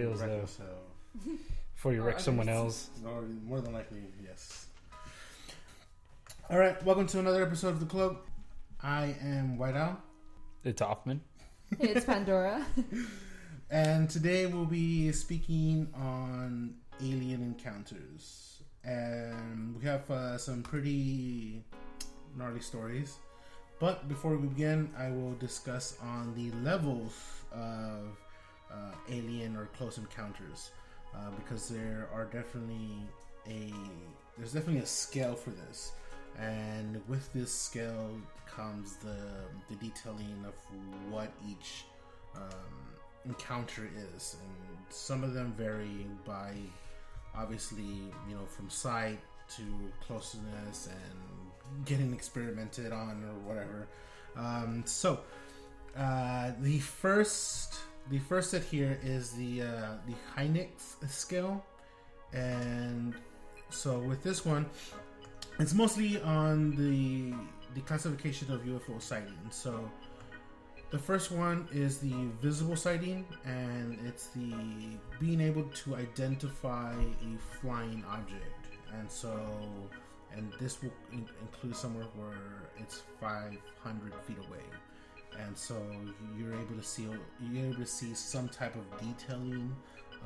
Yourself. For real, Wreck though. yourself. Before you Oh, wreck I someone else. More than likely, yes. All right, welcome to another episode of The Cloak. I am White Owl, It's Hoffman. It's Pandora. and today we'll be speaking on alien encounters. And we have uh, some pretty gnarly stories. But before we begin, I will discuss on the levels of uh, alien or close encounters, uh, because there are definitely a there's definitely a scale for this, and with this scale comes the the detailing of what each um, encounter is, and some of them vary by obviously you know from sight to closeness and getting experimented on or whatever. Um, so uh, the first the first set here is the uh, the Hynek scale, and so with this one, it's mostly on the the classification of UFO sightings. So the first one is the visible sighting, and it's the being able to identify a flying object, and so and this will in- include somewhere where it's 500 feet away and so you're able to see you're able to see some type of detailing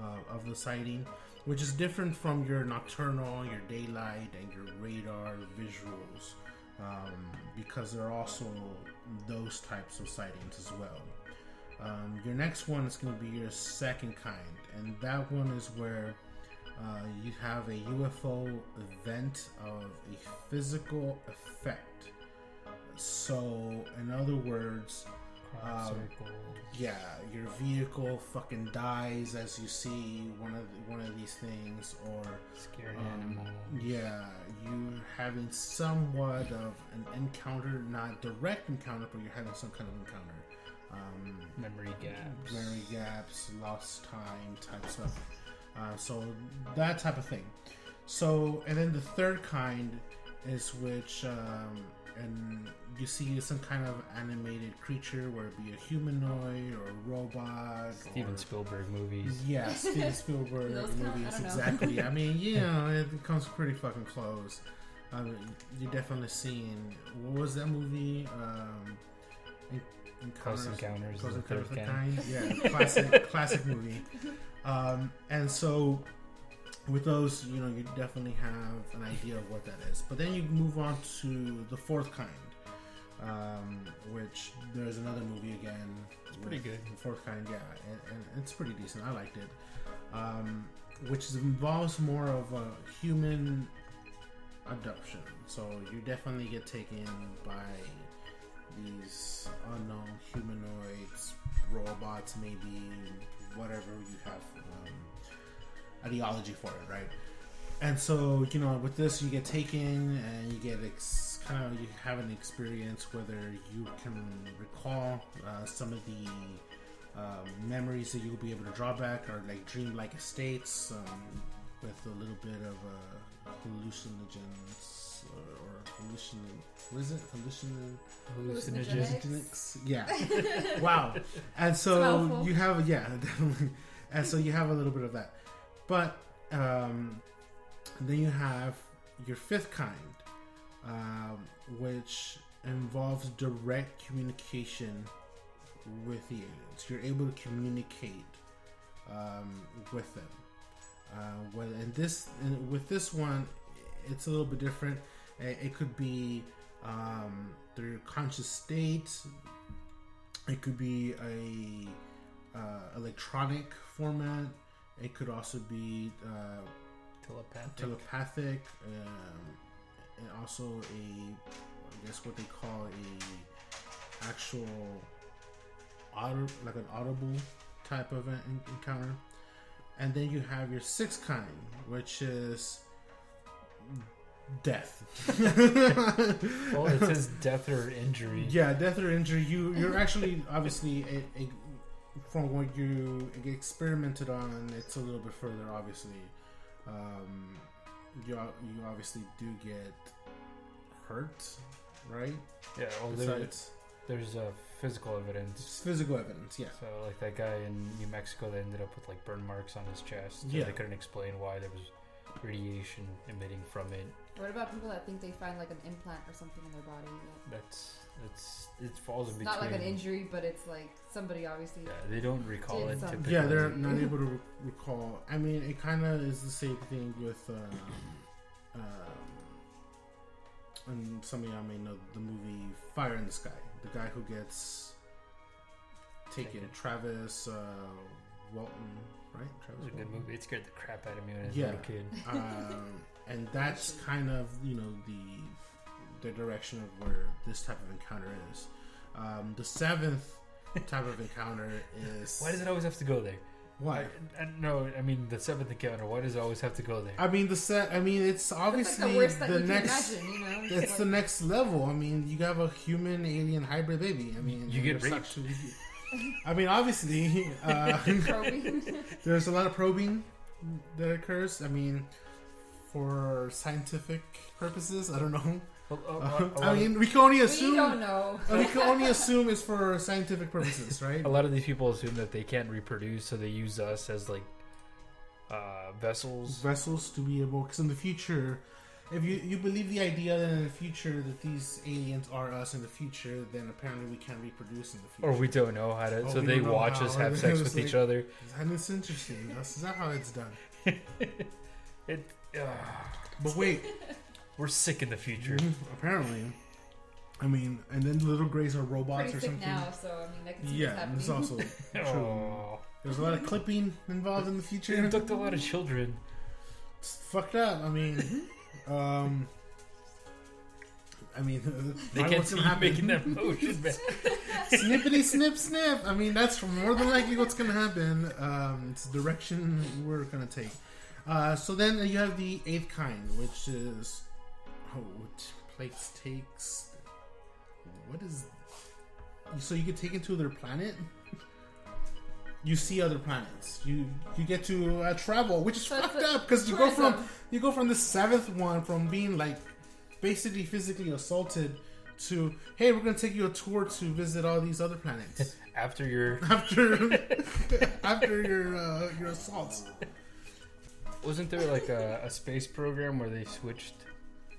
uh, of the sighting, which is different from your nocturnal, your daylight, and your radar visuals, um, because there are also those types of sightings as well. Um, your next one is going to be your second kind, and that one is where uh, you have a UFO event of a physical effect. So, in other words, Um, yeah, your vehicle fucking dies as you see one of the, one of these things, or Scared um, animals. yeah, you having somewhat of an encounter, not direct encounter, but you're having some kind of encounter. Um, Memory gaps. memory gaps, lost time type stuff. Uh, so that type of thing. So and then the third kind is which um, and you see some kind of animated creature, where it be a humanoid or a robot. Steven or, Spielberg movies. Yeah, Steven Spielberg Those count? movies I exactly. I mean, yeah, it comes pretty fucking close. I mean, you definitely seen what was that movie? Um, En- Close Encounters Close of the Encounters of the Kind. Kind. Yeah, classic, classic movie. Um, and so, with those, you know, you definitely have an idea of what that is. But then you move on to the fourth kind, um, which there's another movie again. It's pretty good. The fourth kind, yeah, and, and it's pretty decent. I liked it. Um, which involves more of a human abduction. So you definitely get taken by these unknown humanoids, robots, maybe whatever you have ideology for it, right? And so you know, with this, you get taken and you get ex- kind of you have an experience whether you can recall uh, some of the um, memories that you'll be able to draw back or like dream-like estates um, with a little bit of uh, hallucinogens or, or hallucin what is it? Hallucin hallucinogenics yeah. Wow. And so you have yeah definitely. And so you have a little bit of that but um, then you have your fifth kind um, which involves direct communication with the aliens. You're able to communicate um, with them. Uh, well, and this and with this one, it's a little bit different. It, could be um, their conscious state. It could be a uh, electronic format. It could also be uh, Telepathic. telepathic, um, and also a, I guess what they call a actual auto, like an audible type of an encounter. And then you have your sixth kind, which is death. well, it says death or injury. Yeah, death or injury. You you're actually obviously a, a, from what you experimented on. It's a little bit further, obviously. Um, you you obviously do get hurt, right? Yeah, well, there, Besides, there's uh, physical evidence. it's physical evidence. Yeah, So, like that guy in New Mexico that ended up with like burn marks on his chest. so Yeah. They couldn't explain why there was radiation emitting from it. What about people that think they find like an implant or something in their body? That's it's it falls in between. not like an injury, but it's like somebody obviously. Yeah, they don't recall it. Typically. yeah. They're not able to re- recall. I mean, it kind of is the same thing with. Um, um, and some of y'all may know the movie Fire in the Sky. The guy who gets taken, Taken. Travis uh, Walton, right? It Travis was a good movie. It scared the crap out of me when I was Yeah. a kid. um, and that's kind of you know the the direction of where this type of encounter is. Um, the seventh type of encounter is Why does it always have to go there? why? I, I, no, I mean the seventh encounter. Why does it always have to go there? I mean the set. I mean it's It's like obviously the worst the you next. can imagine, you know? It's It's the next level. I mean, you have a human alien hybrid baby. I mean, You get there's raped. I mean, obviously, uh, there's a lot of probing that occurs. I mean, for scientific purposes, I don't know. Well, a- a- a Uh, I mean, we can only assume. we assume. don't know. uh, we can only assume it's for scientific purposes, right? a lot of these people assume that they can't reproduce, so they use us as like uh, vessels. Vessels to be able, because in the future, if you you believe the idea that in the future that these aliens are us in the future, then apparently we can reproduce in the future. Or we don't know how to, Oh, so they watch how. us have sex It's with each other. And it's interesting. That's is that how it's done. It, uh, But wait, we're sick in the future. Mhm, apparently, I mean, and then little grays are robots Pretty or sick something. now, so I mean, I can see Yeah, this it's also true. Oh, There's a lot of clipping involved in the they future. abduct a lot of children. It's fucked up. I mean, um, I mean, They why- can't what's see gonna you happen? making that motion, man. Snippity snip snip. I mean, that's more than likely what's gonna happen. Um, it's the direction we're gonna take. Uh, so then you have the eighth kind, which is which place takes. What is? So you get taken to their planet. You see other planets. You you get to uh, travel, which is So it's fucked the up because you go from tourism. you go from the seventh one from being like basically physically assaulted to hey we're gonna take you a tour to visit all these other planets After your after after your uh, your assaults wasn't there like a, a space program where they switched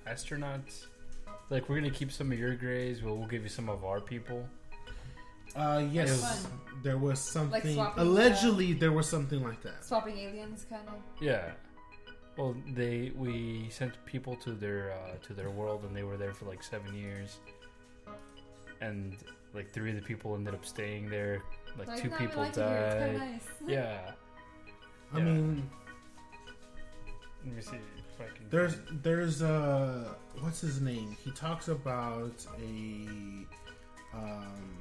astronauts? Like we're gonna keep some of your grays, but we'll give you some of our people. uh yes Fun. there was something swapping, allegedly there was something like that Swapping aliens, kind of. Yeah. Well, they we sent people to their uh, to their world, and they were there for like seven years, and like three of the people ended up staying there. Like Like, two no, people like it It's died. nice. Yeah. i Yeah. mean Let me see can. there's there's uh what's his name he talks about a um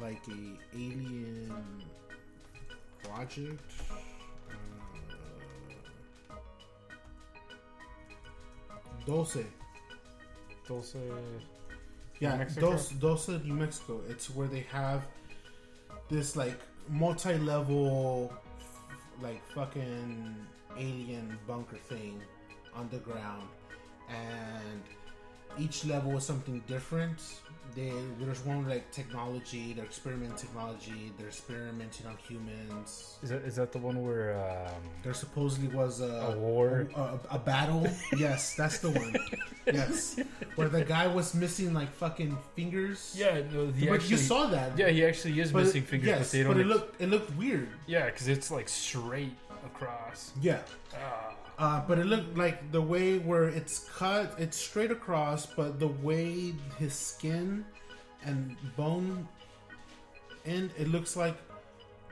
like a alien project uh, Dulce. Dulce. Yeah, Mexico? Dulce, Dulce, New Mexico. It's where they have this like multi-level, like fucking alien bunker thing underground, and each level is something different. they there's one like technology. They're experimenting technology. They're experimenting on humans. Is that is that the one where um, There supposedly was a a war? a, a, a battle. yes, that's the one. Yes, where the guy was missing like fucking fingers. Yeah, no, but actually. you saw that. yeah, he actually is But missing it- fingers, Yes, but they don't. it looked it looked weird. yeah, because it's like straight across. Yeah. Ah. Uh, but it looked like the way where it's cut, it's straight across, but the way his skin and bone end, it looks like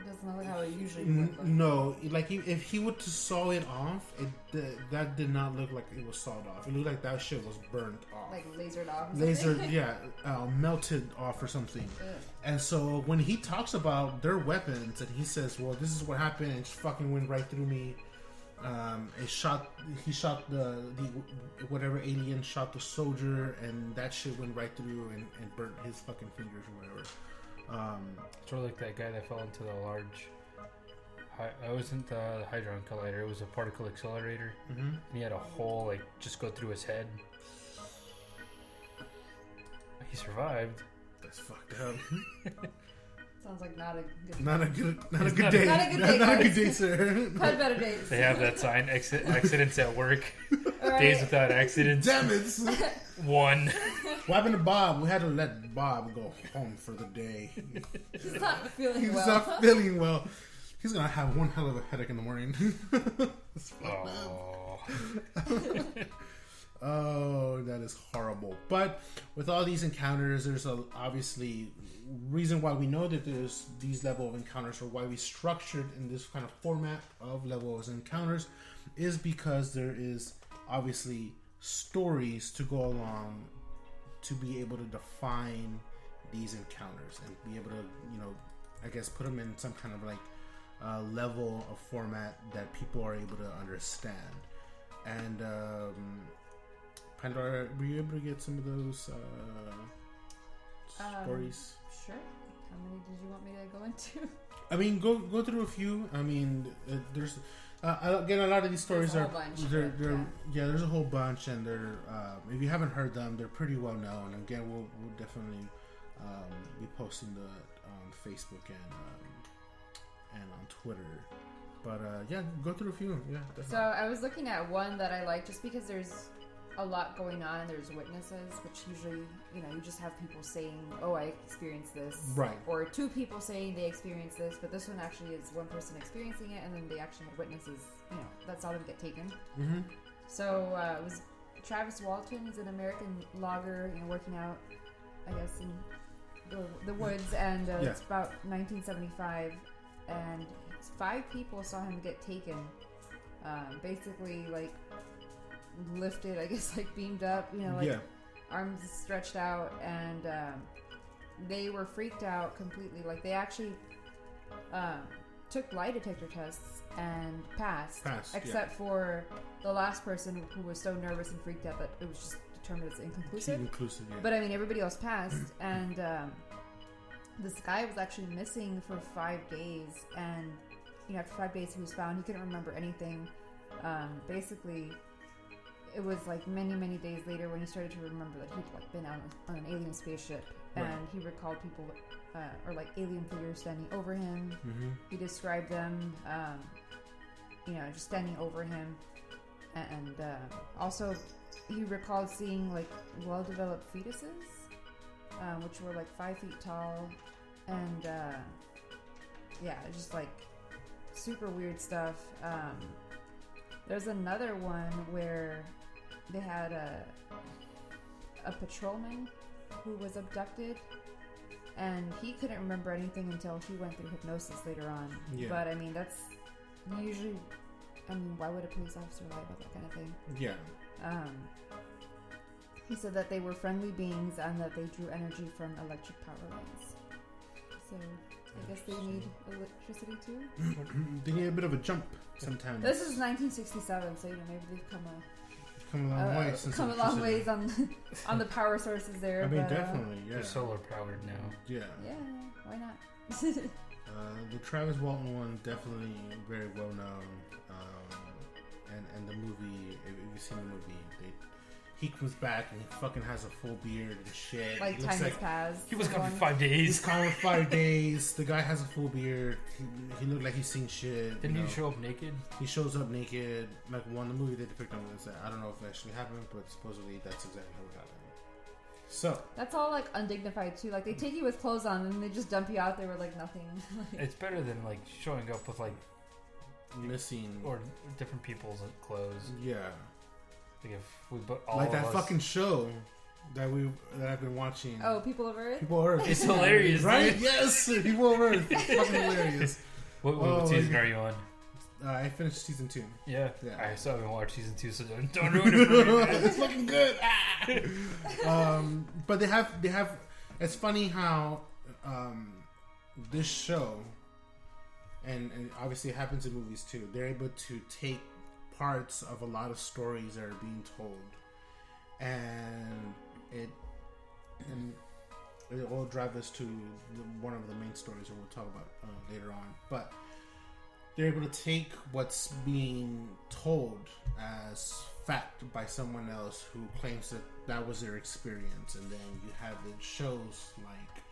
It doesn't like how it usually n- no, like if if he would to saw it off, it th- that did not look like it was sawed off. It looked like that shit was burnt off, Like lasered off. laser, yeah, uh, melted off or something. Ugh. And so when he talks about their weapons, and he says, "Well, this is what happened," and it fucking went right through me. Um, it shot. He shot the, the whatever alien shot the soldier, and that shit went right through and, and burnt his fucking fingers or whatever. Um, Sort of like that guy that fell into the large. I wasn't the Hadron Collider. It was a particle accelerator. mm-hmm. And he had a hole like just go through his head. He survived. That's fucked up. Sounds like not a good. not a good, not a good not a- day. Not a good day, Not a good day, sir. Had better days. They have that sign: exit, accidents at work, All right. days without accidents. Damn it! One. What happened to Bob? We had to let Bob go home for the day. He's not feeling He's well. not feeling well. He's gonna have one hell of a headache in the morning. It's fucked up. Oh. That is horrible. But with all these encounters, there's a obviously reason why we know that there's these level of encounters or why we structured in this kind of format of levels of encounters is because there is obviously stories to go along to be able to define these encounters and be able to, you know, I guess put them in some kind of like uh, level of format that people are able to understand. And um, Pandora, were you able to get some of those uh, Um, stories? Sure. How many did you want me to go into? I mean, go go through a few. I mean, uh, there's uh, again a lot of these stories There's a are they're, they're yeah. there's a whole bunch, and they're uh, if you haven't heard them, they're pretty well known. Again, we'll we'll definitely um, be posting the on Facebook and um, and on Twitter. But uh, yeah, go through a few. Yeah, definitely. So I was looking at one that I like just because there's a lot going on and there's witnesses, which usually, you know, you just have people saying, "Oh, I experienced this," Right. Or two people saying they experienced this, but this one actually is one person experiencing it, and then they actually had witnesses. You know, that saw them get taken. mm-hmm. So uh, it was Travis Walton. He's an American logger, you know, working out, I guess, in the, the woods, and uh, Yeah. it's about 1975, and five people saw him get taken. Um, basically, like lifted, I guess, like beamed up, you know, like yeah. arms stretched out, and um, they were freaked out completely. Like they actually um, took lie detector tests and passed, Passed, yeah. except for the last person who was so nervous and freaked out that it was just determined as inconclusive. Inclusive. Yeah. But I mean, everybody else passed, and um, this guy was actually missing for five days. And you know, after five days, he was found. He couldn't remember anything. Um, basically, it was like many, many days later when he started to remember that he'd like been out on an alien spaceship, Right. and he recalled people uh, or like alien figures standing over him. mm-hmm. He described them, um, you know, just standing over him, A- and uh, also he recalled seeing like well-developed fetuses, um, which were like five feet tall, and uh, yeah, just like super weird stuff. Um, there's another one where they had a a patrolman who was abducted. And he couldn't remember anything until he went through hypnosis later on. Yeah. But I mean, that's usually. I mean, why would a police officer lie about that kind of thing? Yeah. Um, he said that they were friendly beings and that they drew energy from electric power lines. So I guess they need electricity too. they need a bit of a jump sometimes. This is 1967, so you know maybe they've come a come a long uh, way since come a long ways on on the power sources there. I mean, but, uh, definitely, yeah, They're solar powered now. yeah. yeah, why not? Uh, the Travis Walton one definitely very well known, um, and and the movie. If, if you've seen the movie, they he comes back and he fucking has a full beard and shit. Like he time looks has like passed. He was gone for five he's days. gone for five days. The guy has a full beard. He, he looked like he's seen shit. Didn't you he show up naked? He shows up naked. Like one the movie they depict him as that. I don't know if it actually happened, but supposedly that's exactly how it happened. So That's all like undignified too. Like they take you with clothes on and they just dump you out there with like nothing. It's better than like showing up with like missing. or different people's clothes. yeah, Like if we put all like of that us- fucking show that we that I've been watching. oh, people of Earth. People of Earth. It's hilarious, right? dude. Yes, People of Earth. It's fucking hilarious. What, what Oh, season my- are you on? Uh, I finished season two. Yeah, Yeah. I still haven't watched season two, so don't, don't ruin it for me. it's fucking good. Ah! um, but they have they have. It's funny how um, this show, and, and obviously it happens in movies too. They're able to take parts of a lot of stories that are being told, and it and it will drive us to the, one of the main stories that we'll talk about uh, later on. But they're able to take what's being told as fact by someone else who claims that that was their experience, and then you have it shows like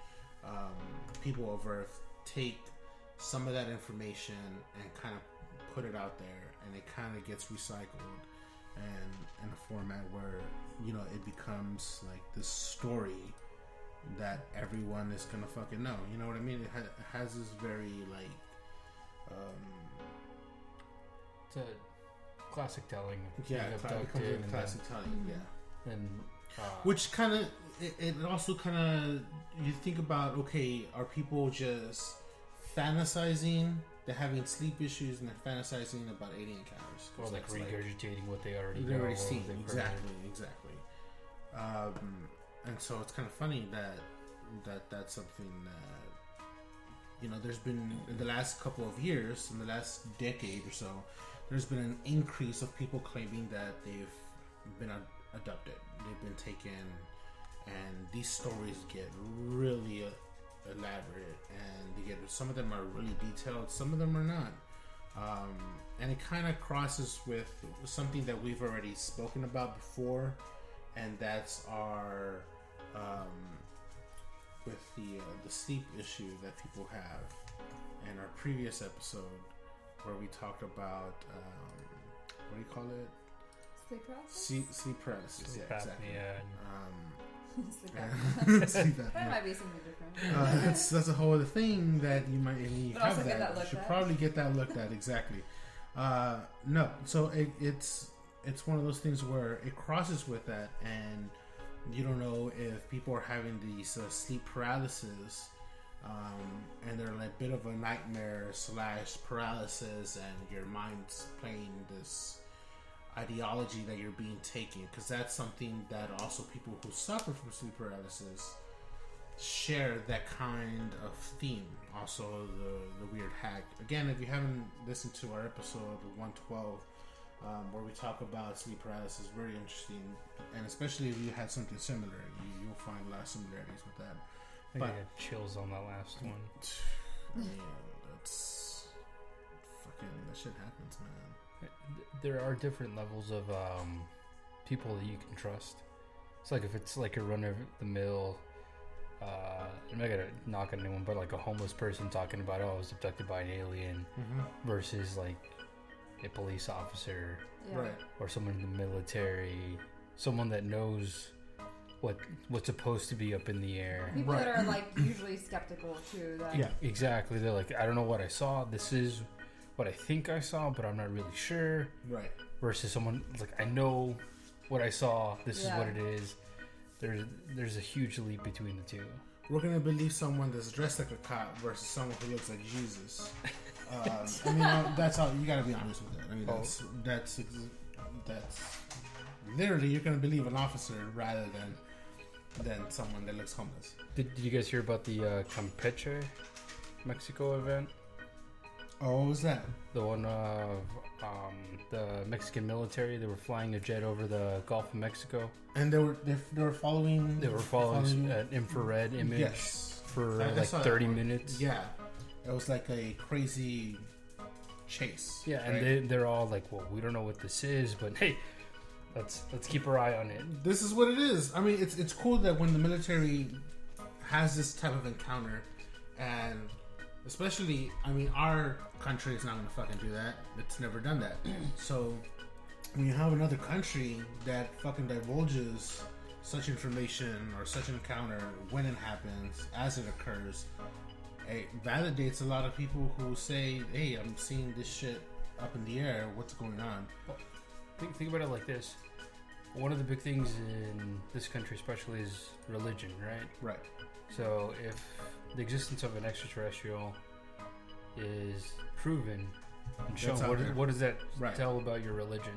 um, people of Earth take some of that information and kind of put it out there, and it kind of gets recycled and in a format where you know it becomes like this story that everyone is gonna fucking know. You know what I mean? It, ha- it has this very like. Um, It's a classic telling. yeah, being cla- becomes abducted a and classic telling. Mhm. Yeah, and uh, which kind of it, it also kind of you think about okay, are people just fantasizing? They're having sleep issues and they're fantasizing about alien encounters. or like regurgitating what they already You've already seen they've heard. exactly, exactly. Um, and so it's kind of funny that that that's something that you know. There's been in the last couple of years, in the last decade or so, there's been an increase of people claiming that they've been ad- abducted, they've been taken, and these stories get really uh, elaborate, and they get some of them are really detailed, some of them are not. Um, and it kind of crosses with something that we've already spoken about before, and that's our um, with the uh, the sleep issue that people have. In our previous episode, where we talked about um, what do you call it? Sleep paralysis. Sleep, sleep paralysis. Sleep yeah, exactly. apnea. Um, Sleep and- apnea. sleep That might be something different. Uh, that's that's a whole other thing that you might you But have that, that you should at. probably get that looked at exactly. Uh, no, so it, it's it's one of those things where it crosses with that, and you don't know if people are having these uh, sleep paralysis, um, and they're like a bit of a nightmare slash paralysis, and your mind's playing this ideology that you're being taken because that's something that also people who suffer from sleep paralysis share that kind of theme. Also, the the weird hack. Again, if you haven't listened to our episode 112, um, where we talk about sleep paralysis, very interesting, and especially if you had something similar, you, you'll find a lot of similarities with that. I But- had chills on that last one. I mean, that's fucking that shit happens, man. There are different levels of um, people that you can trust. It's like if it's like a run of the mill. Uh, I'm not gonna knock on anyone, but like a homeless person talking about, oh, I was abducted by an alien, Mm-hmm. versus like a police officer Yeah. Right. or someone in the military, someone that knows what what's supposed to be up in the air. People that are like usually skeptical too. That Yeah. Exactly. They're like, I don't know what I saw. This is what I think I saw, but I'm not really sure. Right. Versus someone like, I know what I saw. This is what it is. There's there's a huge leap between the two. We're gonna believe someone that's dressed like a cop versus someone who looks like Jesus. Um, I mean, uh, that's all. You gotta be honest with that. I mean, Oh. that's that's that's literally you're gonna believe an officer rather than than someone that looks homeless. Did, did you guys hear about the uh, Campeche, Mexico event? Oh, what was that? The one of um, the Mexican military. They were flying a jet over the Gulf of Mexico. And they were they, they were following. They were following an infrared image Yes. for I- like saw 30 one. minutes. Yeah, it was like a crazy chase. Yeah, and they, they're all like, well, we don't know what this is, but hey, let's let's keep our eye on it. this is what it is. I mean, it's it's cool that when the military has this type of encounter, and especially, I mean, our country is not going to fucking do that. It's never done that. so when you have another country that fucking divulges such information or such an encounter when it happens, as it occurs, it validates a lot of people who say, "Hey, I'm seeing this shit up in the air. What's going on?" Think, think about it like this. One of the big things in this country, especially, is religion, right? Right. So if the existence of an extraterrestrial is proven and shown, That's out what, does that Right. tell about your religion?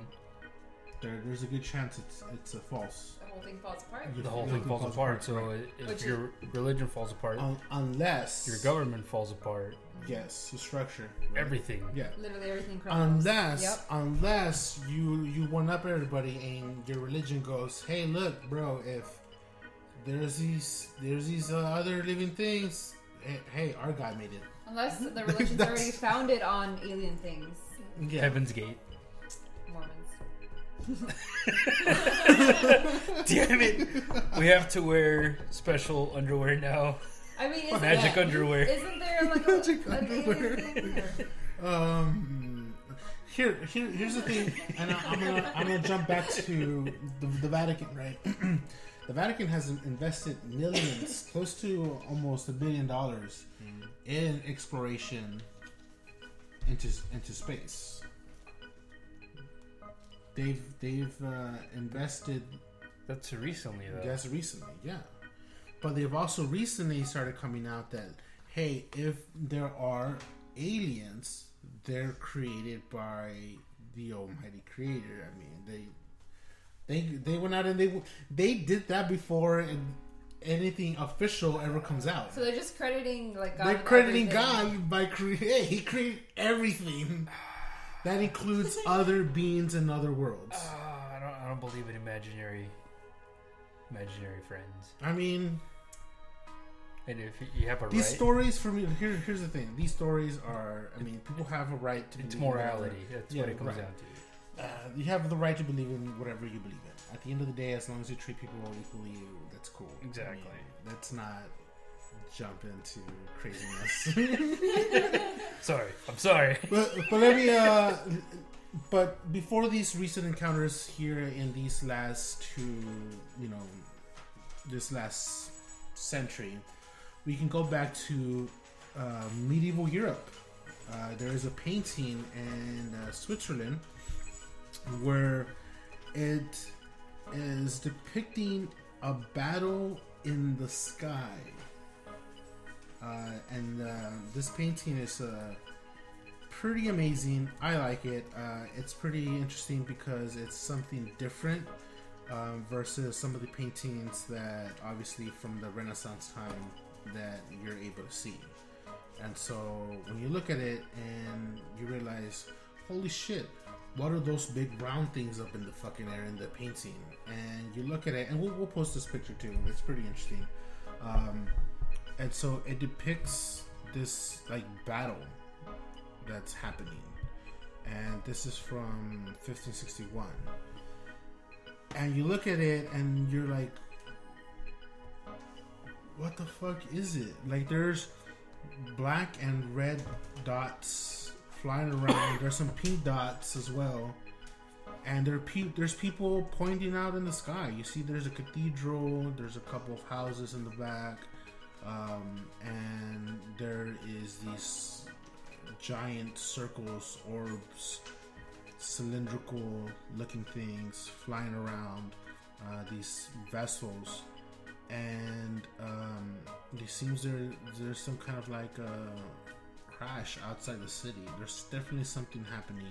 There, there's a good chance it's it's a false. The whole thing falls apart. Your- The whole your thing falls apart. So right. if Which your religion falls apart, Un- unless your government falls apart, yes, the structure, right. everything. Yeah. Literally everything crumbles. Unless, Yep. unless you you one up everybody and your religion goes, hey, look, bro, if there's these there's these uh, other living things, hey, hey, our guy made it. Unless the religion's already founded on alien things. Yeah. Heaven's Gate. Mormons. Damn it! We have to wear special underwear now. I mean, isn't, Magic there- underwear. isn't there like a, Magic an underwear. alien thing? Or- Um, here, here, here's the thing, and I, I'm gonna, I'm gonna jump back to the, the Vatican, right? the Vatican has invested millions, close to almost a billion dollars, in exploration into into space. They've they've uh, invested That's recently though. Yes, recently, yeah. But they've also recently started coming out that hey, if there are aliens, they're created by the Almighty Creator. I mean, they they they went out and they they did that before and anything official ever comes out. So they're just crediting like God. They're crediting everything. God by create. He created everything. That includes other beings in other worlds. Ah, I don't. I don't believe in imaginary, imaginary friends. I mean, And if you have a These right, stories for me here, here's the thing. These stories are I mean, people have a right to it's believe in morality. That's Yeah, what it comes right. down to. Uh, you have the right to believe in whatever you believe in. At the end of the day, as long as you treat people equally, that's cool. I mean, Exactly. let's not jump into craziness. Sorry, I'm sorry. but, but let me uh but before these recent encounters here in these last two you know this last century we can go back to uh, medieval europe uh, there is a painting in uh, switzerland where it is depicting a battle in the sky uh, and uh, this painting is uh, pretty amazing. I like it. Uh, it's pretty interesting because it's something different um, versus some of the paintings that obviously from the Renaissance time that you're able to see. And so when you look at it and you realize, holy shit, what are those big round things up in the fucking air in the painting? And you look at it, and we'll, we'll post this picture too. It's pretty interesting. Um, and so it depicts this like battle that's happening and this is from 1561 and you look at it and you're like what the fuck is it like there's black and red dots flying around. There's some pink dots as well. And there pe- there's people pointing out in the sky. You see there's a cathedral there's a couple of houses in the back um, and there is these giant circles, orbs, cylindrical looking things flying around uh, these vessels, and um, it seems there there's some kind of like a crash outside the city. There's definitely something happening,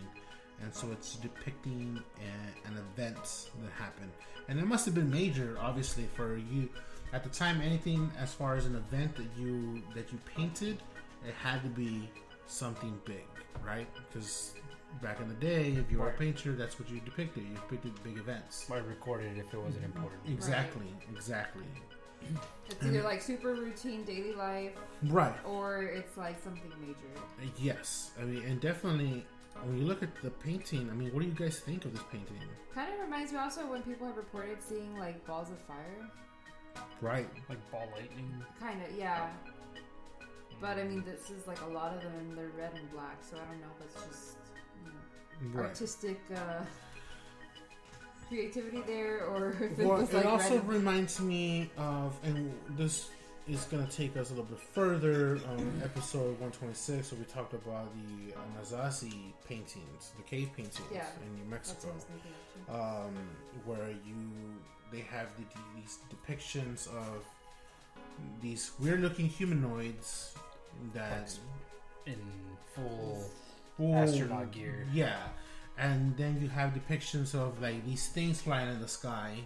and so it's depicting a, an event that happened, and it must have been major, obviously, for you at the time. Anything as far as an event that you that you painted, it had to be something big, right? Because back in the day, if you were a painter, that's what you depicted. You depicted big events. Might record it if it wasn't mm-hmm. important. Exactly, exactly. It's either like super routine daily life Right. or it's like something major. Yes, I mean, and definitely, when you look at the painting, I mean, what do you guys think of this painting? Kind of reminds me also when people have reported seeing like balls of fire. Right. Like ball lightning. Kind of, yeah. But I mean, this is like a lot of them, and they're red and black, so I don't know if it's just you know, Right. artistic uh, creativity there, or if it Well, was it also red and- reminds me of, and this is going to take us a little bit further on episode 126, where we talked about the Anasazi paintings, the cave paintings Yeah. in New That's Mexico. what I was thinking um, where you they have the, these depictions of these weird looking humanoids that That's in full full- astronaut gear. yeah and then you have depictions of like these things flying in the sky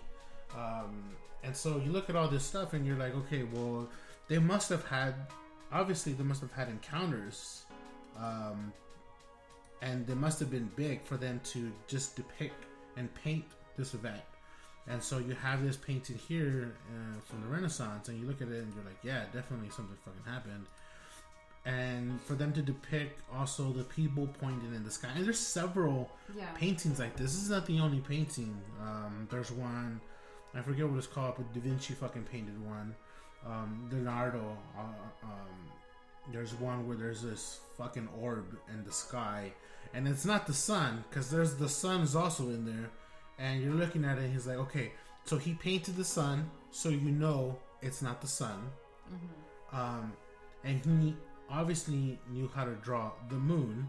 um, and so you look at all this stuff and you're like okay well they must have had obviously they must have had encounters um, and they must have been big for them to just depict and paint this event. And so you have this painted here uh, from the renaissance and you look at it and you're like yeah definitely something fucking happened and for them to depict also the people pointing in the sky and there's several Yeah. paintings like this. This is not the only painting. Um, there's one, I forget what it's called, but Da Vinci fucking painted one. Um, Leonardo, uh, um, there's one where there's this fucking orb in the sky, and it's not the sun because there's the sun is also in there, and you're looking at it. and He's like, okay, so he painted the sun, so you know it's not the sun. hmm Um, and he obviously knew how to draw the moon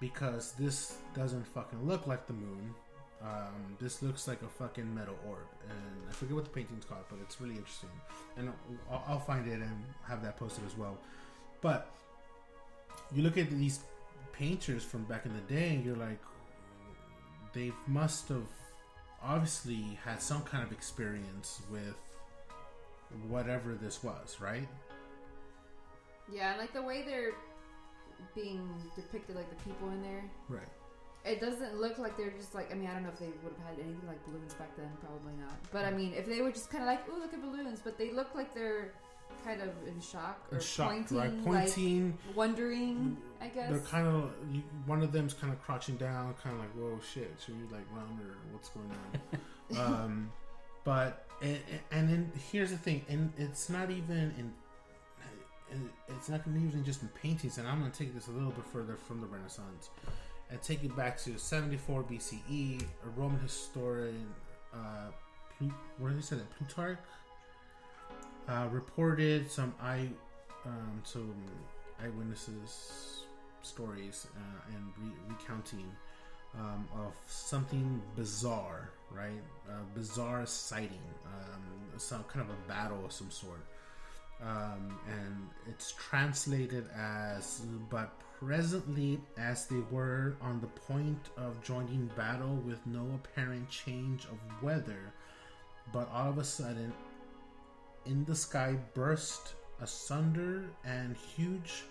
because this doesn't fucking look like the moon. Um, this looks like a fucking metal orb, and I forget what the painting's called, but it's really interesting. And I'll, I'll find it and have that posted as well. But you look at these painters from back in the day, and you're like, they must have obviously had some kind of experience with whatever this was, right? Yeah, and like the way they're being depicted, like the people in there, Right. it doesn't look like they're just like. I mean, I don't know if they would have had anything like balloons back then. Probably not. But I mean, if they were just kind of like, "Ooh, look at balloons," but they look like they're kind of in shock or And shocked, pointing, right? like wondering. I guess. they're kind of you, one of them's kind of crouching down, kind of like, "Whoa, shit! Should we like run or what's going on?" um, but and, and then here's the thing, and it's not even in. It's not even just in paintings, and I'm going to take this a little bit further from the Renaissance and take it back to 74 BCE. A Roman historian, uh, Plu- what did he say? Plutarch uh, reported some eye, um, some eyewitnesses stories uh, and re- recounting um, of something bizarre, right? A bizarre sighting, um, some kind of a battle of some sort. Um, and it's translated as, but presently, as they were on the point of joining battle with no apparent change of weather, but all of a sudden, in the sky burst asunder and huge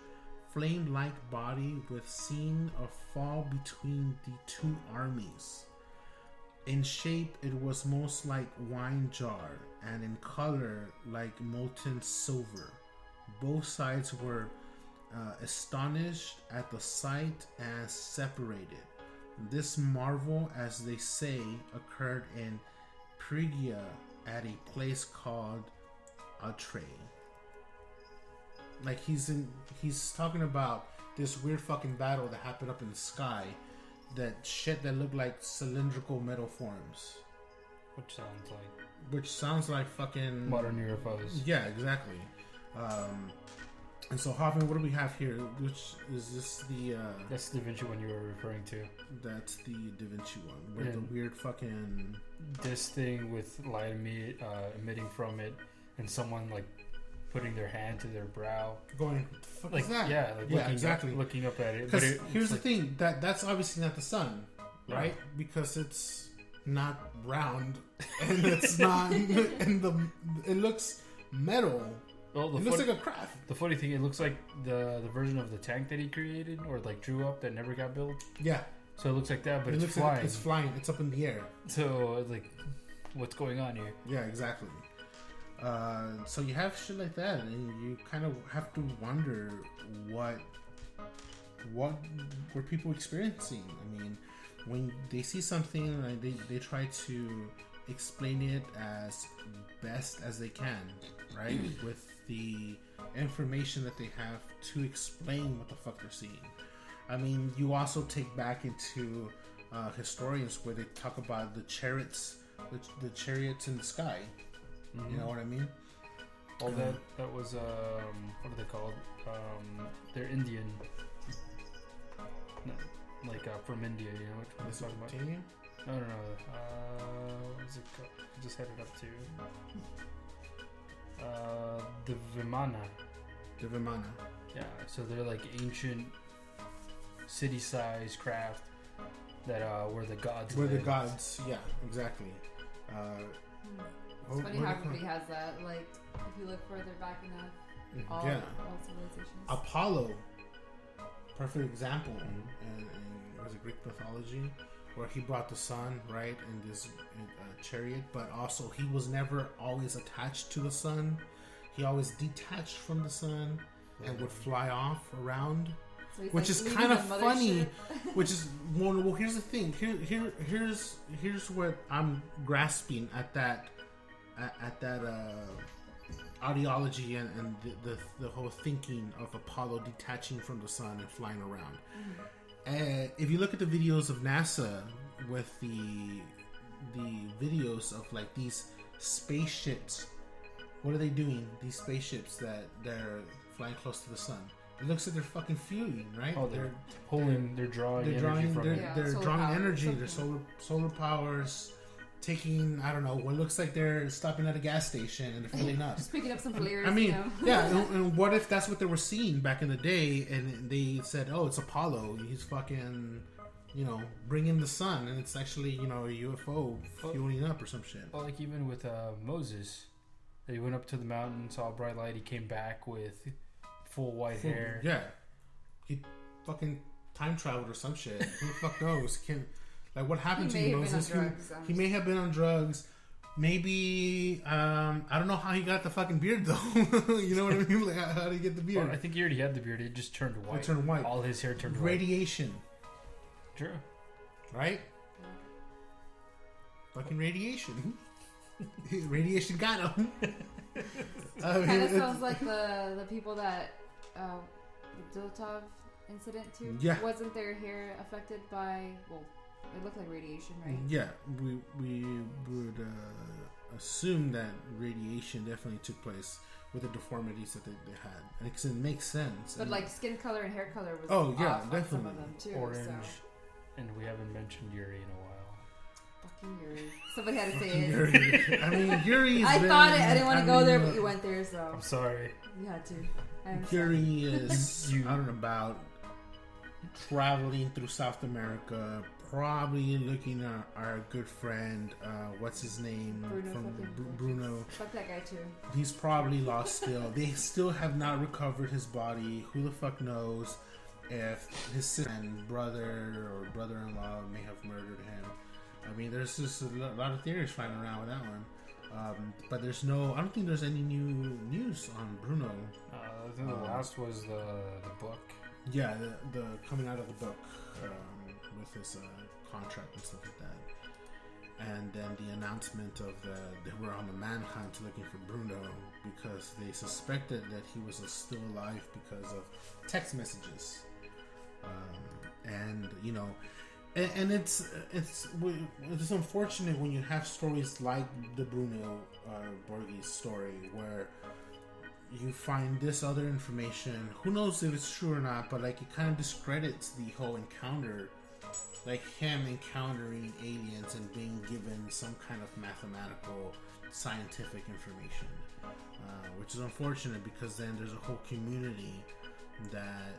flame like body with scene of fall between the two armies. In shape, it was most like wine jar, and in color, like molten silver. Both sides were uh, astonished at the sight and separated. This marvel, as they say, occurred in Phrygia at a place called Atre like he's in he's talking about this weird fucking battle that happened up in the sky that shit that looked like cylindrical metal forms Which sounds like which sounds like fucking modern UFOs. yeah exactly um and so Hoffman what do we have here which is this the uh That's the Da Vinci one you were referring to. that's the Da Vinci one with the weird fucking This thing with light emit, uh, emitting from it, and someone like putting their hand to their brow. going what the Like is that yeah, like Yeah, looking exactly. up, looking up at it. Because it- here's the like- thing that that's obviously not the sun, Yeah. right? Because it's not round and it's not and the it looks metal. Well, the, It looks fun- like a craft. the funny thing, it looks like the the version of the tank that he created or like drew up that never got built. Yeah, So it looks like that, but it it's flying. like it's flying. It's up in the air. so like, what's going on here? Yeah, exactly. Uh, so you have shit like that, and you kind of have to wonder what what were people experiencing? I mean, when they see something, like, they they try to explain it as best as they can, right? With the information that they have to explain what the fuck they're seeing. I mean, you also take back into uh, historians where they talk about the chariots, the, the chariots in the sky. You know what I mean? Well, that that was um, what are they called? Um, they're Indian, No, like uh, from India. You know which one I'm talking about? Mesopotamia? No, no, no. Uh, what is it called? I just had it up to. Uh, the Vimana. The Vimana. Yeah, so they're like ancient city-sized craft that uh, were the gods. Were the gods, yeah, exactly. Uh, Hmm. what- It's funny how everybody has that. Like, if you look further back enough, all, yeah, all civilizations. Apollo, perfect example Mhm. in, in was it Greek mythology, where he brought the sun right in this uh, chariot, but also he was never always attached to the sun. He always detached from the sun and would fly off around. So which like, is kinda funny. Which is well, well here's the thing. Here, here, here's here's what I'm grasping at that at, at that uh, ideology and, and the, the the whole thinking of Apollo detaching from the sun and flying around. Uh, if you look at the videos of NASA with the the videos of like these spaceships, what are they doing? These spaceships that they're flying close to the sun. It looks like they're fucking fueling, right? Oh, they're pulling. They're drawing they're energy drawing from they're, it. Yeah, they're drawing power, energy their solar solar powers taking i don't know what looks like they're stopping at a gas station and they're filling up Just picking up some flares. i mean you know? yeah and, and what if that's what they were seeing back in the day and they said oh it's apollo he's fucking you know bringing the sun and it's actually you know a ufo Well- fueling up or some shit Well, like even with uh, Moses, he went up to the mountain, saw a bright light. He came back with full white hair. yeah he fucking time traveled or some shit who the fuck knows can like what happened he may to have been on moses Who- drugs. I'm He may have been on drugs. Maybe um, I don't know how he got the fucking beard though. you know what I mean? Like, how, how did he get the Well, beard? I think he already had the beard. It just turned white. It turned white. All his hair turned white. Radiation, True. right? Fucking radiation. radiation got him. I mean, kind of sounds like the the people that uh, the Dyatlov incident too. Yeah. Wasn't their hair affected by? Well, it looked like radiation, right? Yeah, we we would uh, assume that radiation definitely took place with the deformities that they, they had, and it, it makes sense. But And- like skin color and hair color was Oh, yeah, off on some definitely. of them too. Orange. So. And we haven't mentioned Yuri in a while. Fucking Yuri. Somebody had to say it. Yuri. I mean, Yuri's I been- thought it. I didn't want to I go there, but you went there, so I'm sorry. you had to. I'm Yuri is You- I don't about traveling through South America, probably looking at our good friend, uh, what's his name Bruno from fucking Bruno. Fuck that guy too. He's probably lost still. They still have not recovered his body. Who the fuck knows if his sister and brother or brother-in-law may have murdered him? I mean, there's just a lot of theories flying around with that one. Um, but there's no. I don't think there's any new news on Bruno. Uh, I think the Um, last was the the book. Yeah, the, the coming out of the book um, with his uh, contract and stuff like that, and then the announcement of the they were on the manhunt looking for Bruno because they suspected that he was uh, still alive because of text messages, um, and you know, and, and it's it's it's unfortunate when you have stories like the Bruno uh, story where you find this other information. Who knows if it's true or not, but like it kind of discredits the whole encounter, like him encountering aliens and being given some kind of mathematical, scientific information, uh, which is unfortunate because then there's a whole community that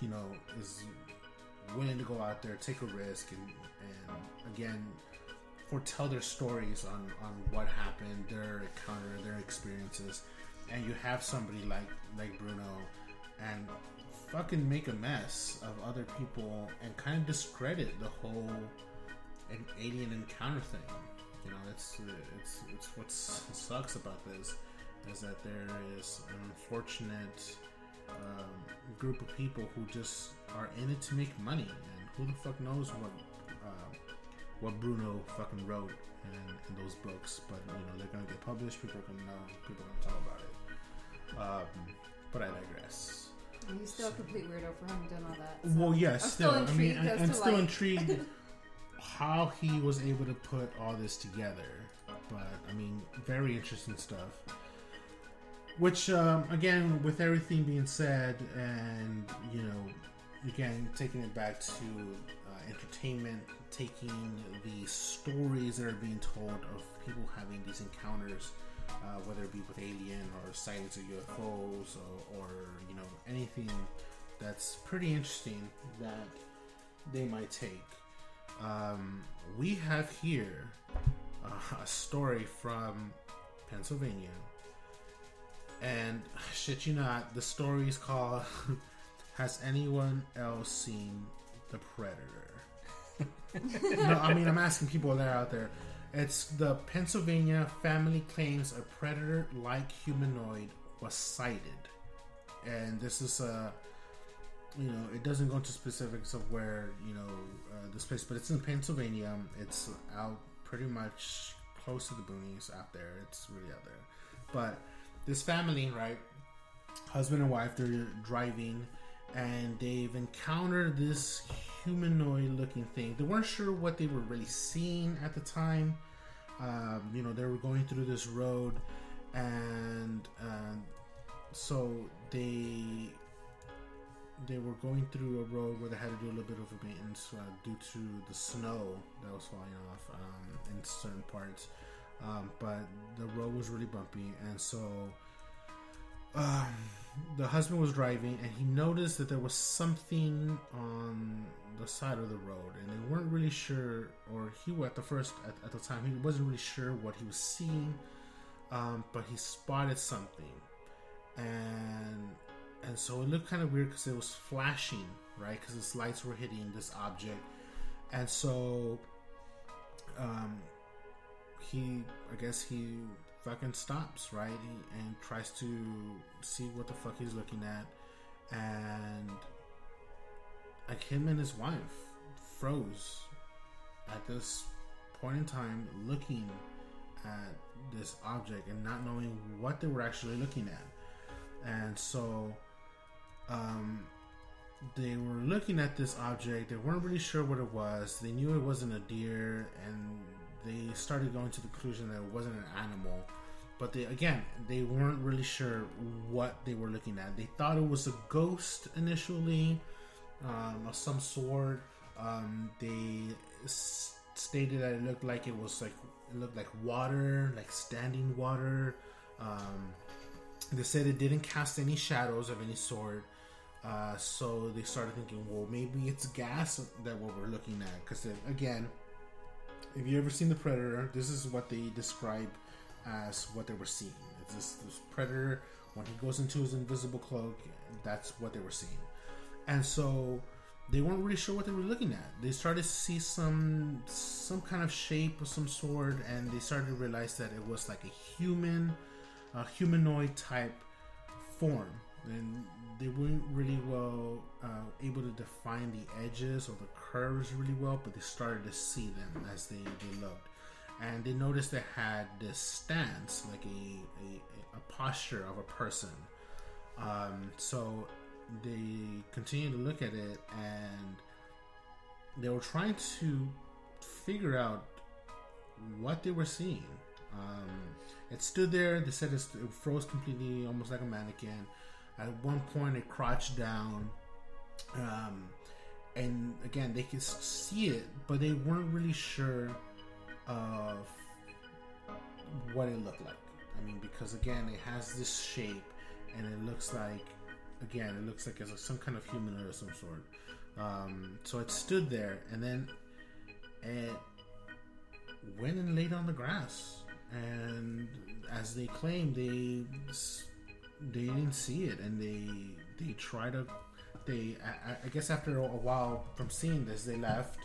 you know is willing to go out there, take a risk, and, and again foretell their stories on on what happened, their encounter, their experiences. And you have somebody like like Bruno and fucking make a mess of other people and kind of discredit the whole an alien encounter thing. You know, it's it's it's what sucks about this is that there is an unfortunate um, group of people who just are in it to make money, and who the fuck knows what uh, what Bruno fucking wrote in, in those books. But you know they're gonna get published. People are gonna know. People are gonna talk about it. Um, but I digress. He's still a complete weirdo for having done all that. so Well, yes, I'm still. I mean, as and still like- intrigued how he was able to put all this together. But I mean, very interesting stuff. Which, um, again, with everything being said, and you know, again, taking it back to uh, entertainment, taking the stories that are being told of people having these encounters, uh, whether it be with alien or sightings of UFOs or, or you know anything that's pretty interesting that they might take. Um, we have here uh, a story from Pennsylvania, and shit you not, the story is called "Has anyone else seen the Predator?" no, I mean I'm asking people that are out there. It's the Pennsylvania family claims a predator-like humanoid was sighted, and this is a you know, it doesn't go into specifics of where you know uh, this place, but it's in Pennsylvania. It's out pretty much close to the boonies out there. It's really out there. But this family, right, husband and wife, they're driving, and they've encountered this humanoid-looking thing. They weren't sure what they were really seeing at the time. Um, you know, they were going through this road, and uh, so they they were going through a road where they had to do a little bit of a maintenance uh, due to the snow that was falling off um, in certain parts. Um, but the road was really bumpy, and so um, the husband was driving, and he noticed that there was something on the side of the road, and they weren't really sure, or he at the first at, at the time he wasn't really sure what he was seeing, um, but he spotted something, and and so it looked kind of weird because it was flashing, right? Because its lights were hitting this object, and so um, he, I guess he fucking stops, right? He, and tries to see what the fuck he's looking at, and like him and his wife froze at this point in time, looking at this object and not knowing what they were actually looking at, and so um, they were looking at this object. They weren't really sure what it was. They knew it wasn't a deer, and they started going to the conclusion that it wasn't an animal. But they again, they weren't really sure what they were looking at. They thought it was a ghost initially, um, of some sort. Um, they s- stated that it looked like it was like it looked like water, like standing water. Um, they said it didn't cast any shadows of any sort. Uh, so they started thinking, well, maybe it's gas that what we're looking at. Because again, if you ever seen the Predator, this is what they describe as what they were seeing. It's this, this Predator when he goes into his invisible cloak. That's what they were seeing, and so they weren't really sure what they were looking at. They started to see some some kind of shape of some sort, and they started to realize that it was like a human, a humanoid type form, and they weren't really well uh, able to define the edges or the curves really well, but they started to see them as they, they looked. And they noticed they had this stance, like a, a, a posture of a person. Um, so they continued to look at it and they were trying to figure out what they were seeing. Um, it stood there, they said it froze completely, almost like a mannequin. At one point, it crouched down, um, and again, they could see it, but they weren't really sure of what it looked like. I mean, because again, it has this shape, and it looks like, again, it looks like it's some kind of humanoid of some sort. Um, so it stood there, and then it went and laid on the grass. And as they claim, they they didn't see it, and they they try to they I, I- guess after a while from seeing this, they left,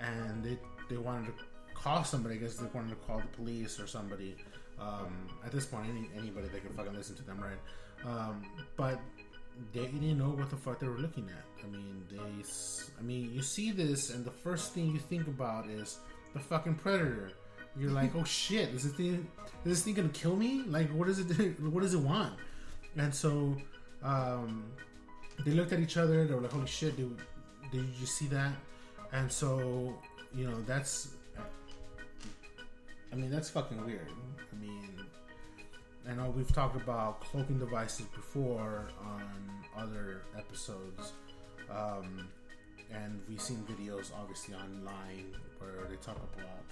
and they they wanted to call somebody. I guess they wanted to call the police or somebody. Um, at this point, any, anybody that could fucking listen to them, right? Um, but they didn't know what the fuck they were looking at. I mean, they. I mean, you see this, and the first thing you think about is the fucking predator. You're like, oh shit, is this thing? Is this thing gonna kill me? Like, what is it? What does it want? And so, um, they looked at each other. They were like, holy shit, did, did you see that? And so, you know, that's. I mean, that's fucking weird. I mean, I know we've talked about cloaking devices before on other episodes, um, and we've seen videos obviously online where they talk about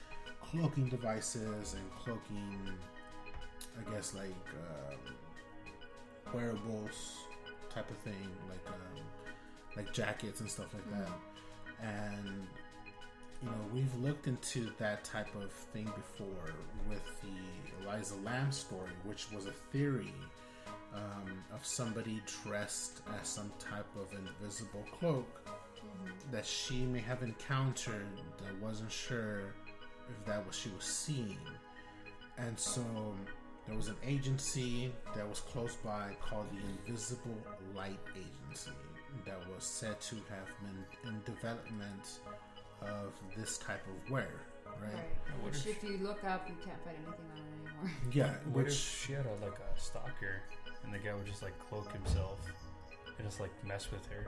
cloaking devices and cloaking, I guess, like um, wearables type of thing, like um, like jackets and stuff like that. And you know, we've looked into that type of thing before with the Elisa Lam story, which was a theory um, of somebody dressed as some type of invisible cloak that she may have encountered that wasn't sure if that was she was seeing. And so there was an agency that was close by called the Invisible Light Agency that was said to have been in development of this type of wear, right? Right. What Which, if- if you look up, you can't find anything on it anymore. Yeah, What which if she had a, like a stalker, and the guy would just like cloak himself and just like mess with her?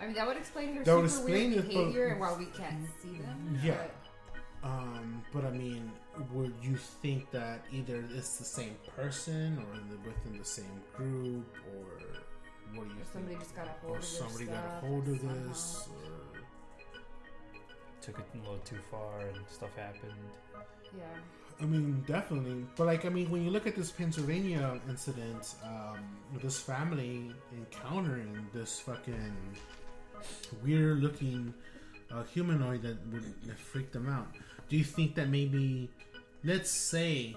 I mean, that would explain her That super explain weird behavior and why we can't see them. Yeah. but- Um, but I mean, would you think that either it's the same person or they're within the same group, or what do you Or somebody think? just got a hold Or of their somebody got a hold of somehow. this, or Took it a little too far, and stuff happened. Yeah. I mean, definitely. But like, I mean, when you look at this Pennsylvania incident, um, this family encountering this fucking weird-looking uh, humanoid that would that freaked them out, do you think that maybe, let's say,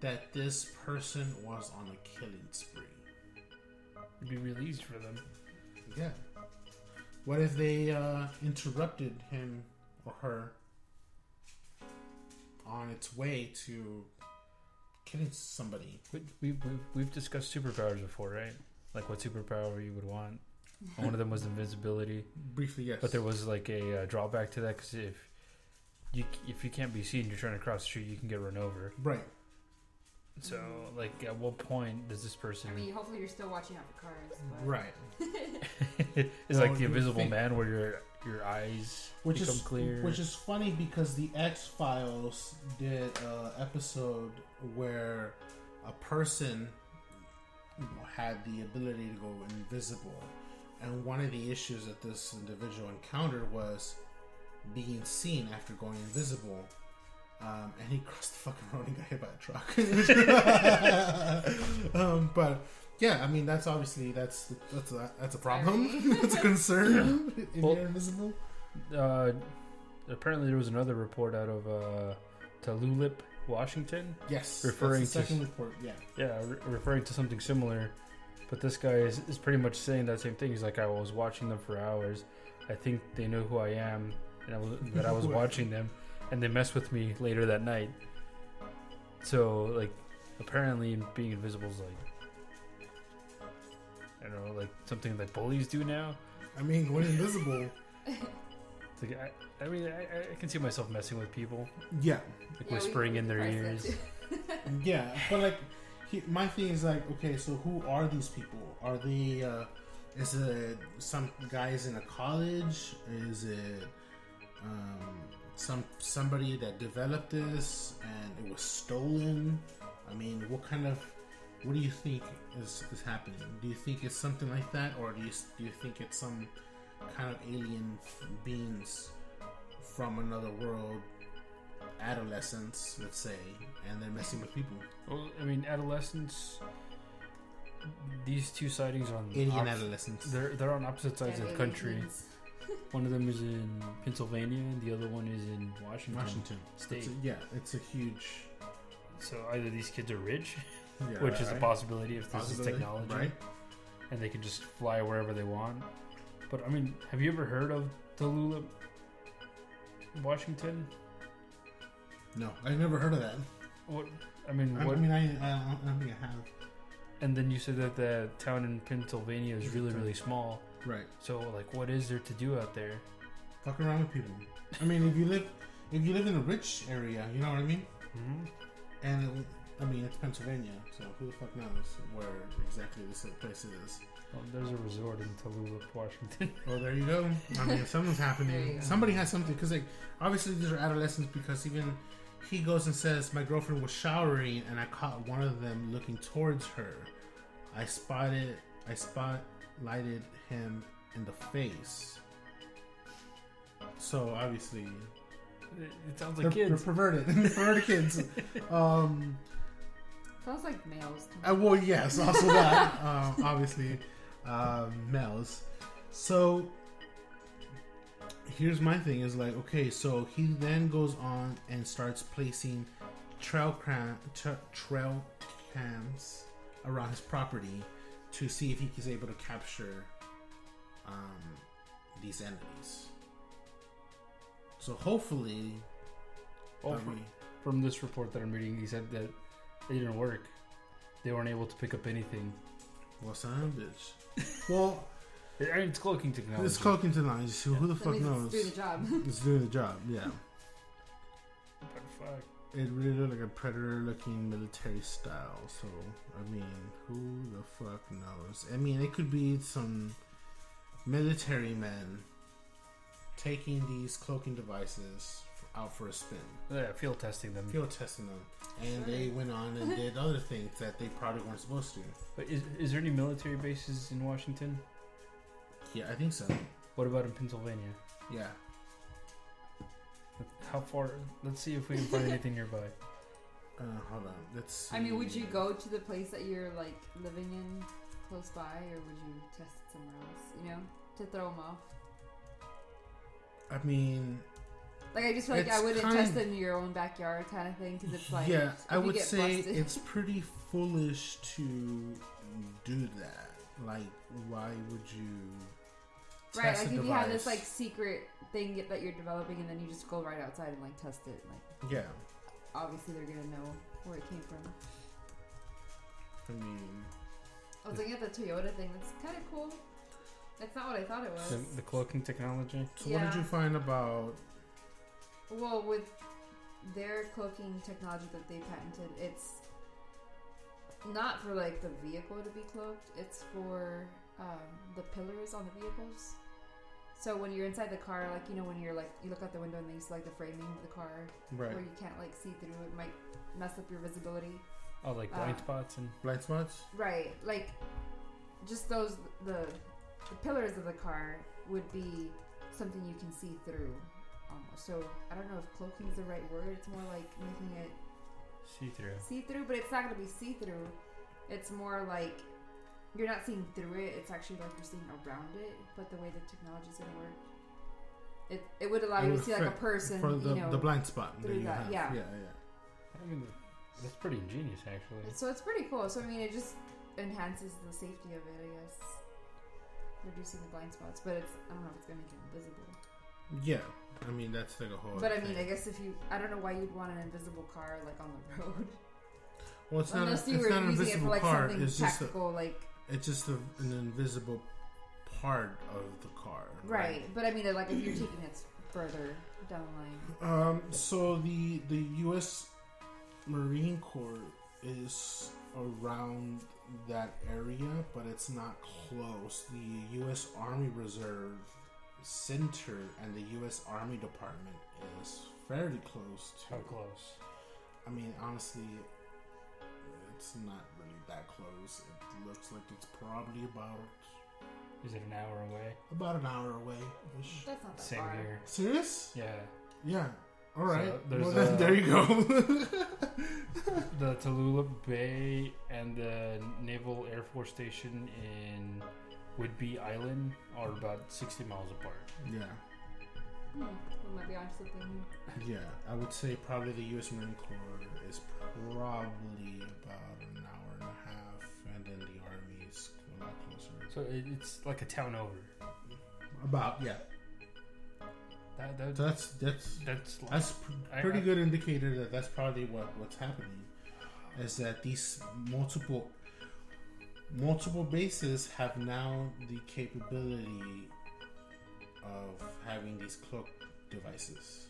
that this person was on a killing spree? It'd be really easy for them. Yeah. What if they uh, interrupted him or her on its way to killing somebody? We, we, we've, we've discussed superpowers before, right? Like what superpower you would want. One of them was invisibility, Briefly, yes. but there was like a uh, drawback to that because if you if you can't be seen, you're trying to cross the street, you can get run over. right. So, like, at what point does this person? I mean, hopefully you're still watching out for cars. But Right. it's like you the invisible think. man, where your your eyes Which become is clear. which is funny because the X Files did an episode where a person had the ability to go invisible, and one of the issues that this individual encountered was being seen after going invisible. Um, and he crossed the fucking road and got hit by a truck. um, but yeah, I mean that's obviously that's that's a, that's a problem. that's a concern if Well- you're invisible. uh, apparently, there was another report out of uh, Tulalip, Washington. Yes, Referring that's the to- second report. Yeah, Yeah, re- referring to something similar. But this guy is, is pretty much saying that same thing. He's like, I was watching them for hours. I think they know who I am, and I was, that I was watching them, and they messed with me later that night. So, like, apparently, being invisible is like, I don't know, like something that bullies do now. I mean going invisible. It's like, I, I mean, I, I can see myself messing with people, Yeah, like Yeah, whispering in their ears. yeah, but like he, my thing is like, okay, so who are these people? Are they? Uh, is it some guys in a college? Is it um, some somebody that developed this and it was stolen? I mean, what kind of what do you think is, is happening? Do you think it's something like that, or do you do you think it's some kind of alien beings from another world, adolescents, let's say, and they're messing with people? Well, I mean, adolescents. These two sightings on Alien opps- adolescents. They're they're on opposite sides of the country. One of them is in Pennsylvania, and the other one is in Washington, Washington. State. It's a, yeah, it's a huge. So either these kids are rich, Yeah, which is a possibility if this is technology, right? and they can just fly wherever they want. But I mean, have you ever heard of Tulalip, Washington? No, I've never heard of that. What I mean, what I mean, I, I, I don't think I have. And then you said that the town in Pennsylvania is really, really small. Right. So, like, what is there to do out there? Fuck around with people. I mean, if you live, if you live in a rich area, you know what I mean. Mm-hmm. And it, I mean, it's Pennsylvania, so who the fuck knows where exactly this place is? Well, there's a resort in Tulalip, Washington. Well, there you go. I mean, if something's happening, somebody has something. Because like, obviously, these are adolescents. Because even he goes and says, "My girlfriend was showering, and I caught one of them looking towards her. I spotted, I spotlighted him in the face." So obviously, it, it sounds they're, like they're kids. perverted, perverted kids. Um, Sounds like males. to me. Uh, well, yes, also that. um, obviously, um, males. So here's my thing: is like, okay, so he then goes on and starts placing trail cam tra- trail cams around his property to see if he is able to capture um, these entities. So hopefully, I from this report that I'm reading, he said that it didn't work. They weren't able to pick up anything. well, son of a bitch. Well, I mean, it's cloaking technology. it's cloaking tonight. So who the That fuck knows? it's doing the job. It's doing the job, yeah. But fuck. It really looked like a predator looking military style, so I mean, who the fuck knows? I mean, it could be some military men taking these cloaking devices out for a spin, Yeah, field testing them. field testing them, and they went on and did other things that they probably weren't supposed to. But is, is there any military bases in Washington? Yeah, I think so. What about in Pennsylvania? Yeah. How far? Let's see if we can find anything nearby. Uh, hold on. Let's. See. I mean, would you go to the place that you're like living in close by, or would you test it somewhere else? You know, to throw them off. I mean, Like I just feel like I wouldn't kind- test it in your own backyard, kind of thing, because it's like yeah, I would say busted- it's pretty foolish to do that. Like, why would you? right. test Like a if you have this like secret thing that you're developing, and then you just go right outside and like test it. Like yeah, obviously they're gonna know where it came from. I mean, I was looking at the Toyota thing. That's kind of cool. That's not what I thought it was. The, the cloaking technology. so what did you find about? Well, with their cloaking technology that they patented, it's not for like the vehicle to be cloaked. It's for um, the pillars on the vehicles. So when you're inside the car, like you know, when you're like you look out the window and then you see like the framing of the car, Right, where you can't like see through, it might mess up your visibility. Oh, like blind Uh, spots and blind spots. Right, like just those the the pillars of the car would be something you can see through almost. So I don't know if cloaking is the right word. It's more like making it see through. see through, but it's not gonna be see through. It's more like you're not seeing through it. It's actually like you're seeing around it. But the way the technology is gonna work, it it would allow It you to see like a person. for the, you know, the blind spot through you that, have. yeah. yeah, yeah. I mean, that's pretty ingenious, actually. So it's pretty cool. So I mean, it just enhances the safety of it, I guess, reducing the blind spots. But it's I don't know if it's gonna make it invisible. Yeah, I mean that's like a whole. But I other mean, I guess if you, I don't know why you'd want an invisible car like on the road, well, it's not. A, you it's were not an using it for like car. something It's just a, like it's just a, an invisible part of the car. right. But I mean, like if you're taking it further down the line, Um, so the the U.S. Marine Corps is around that area, but it's not close. The U.S. Army Reserve Center and the U.S. Army Department is fairly close to. How close? I mean, honestly, it's not really that close. It looks like it's probably about Is it an hour away? about an hour away. that's not that Same far. here. Serious? Yeah. Yeah. All right. there's well, then, a- there you go. The Tulalip Bay and the Naval Air Force Station in Whidbey Island are about 60 miles apart. yeah. Hmm, we might be onto something. Yeah. I would say probably the U.S. Marine Corps is probably about So it, it's like a town over. About yeah. That, that, So that's that's that's that's pr- I- pretty I- good indicator that that's probably what what's happening, is that these multiple. multiple bases have now the capability of having these cloak devices.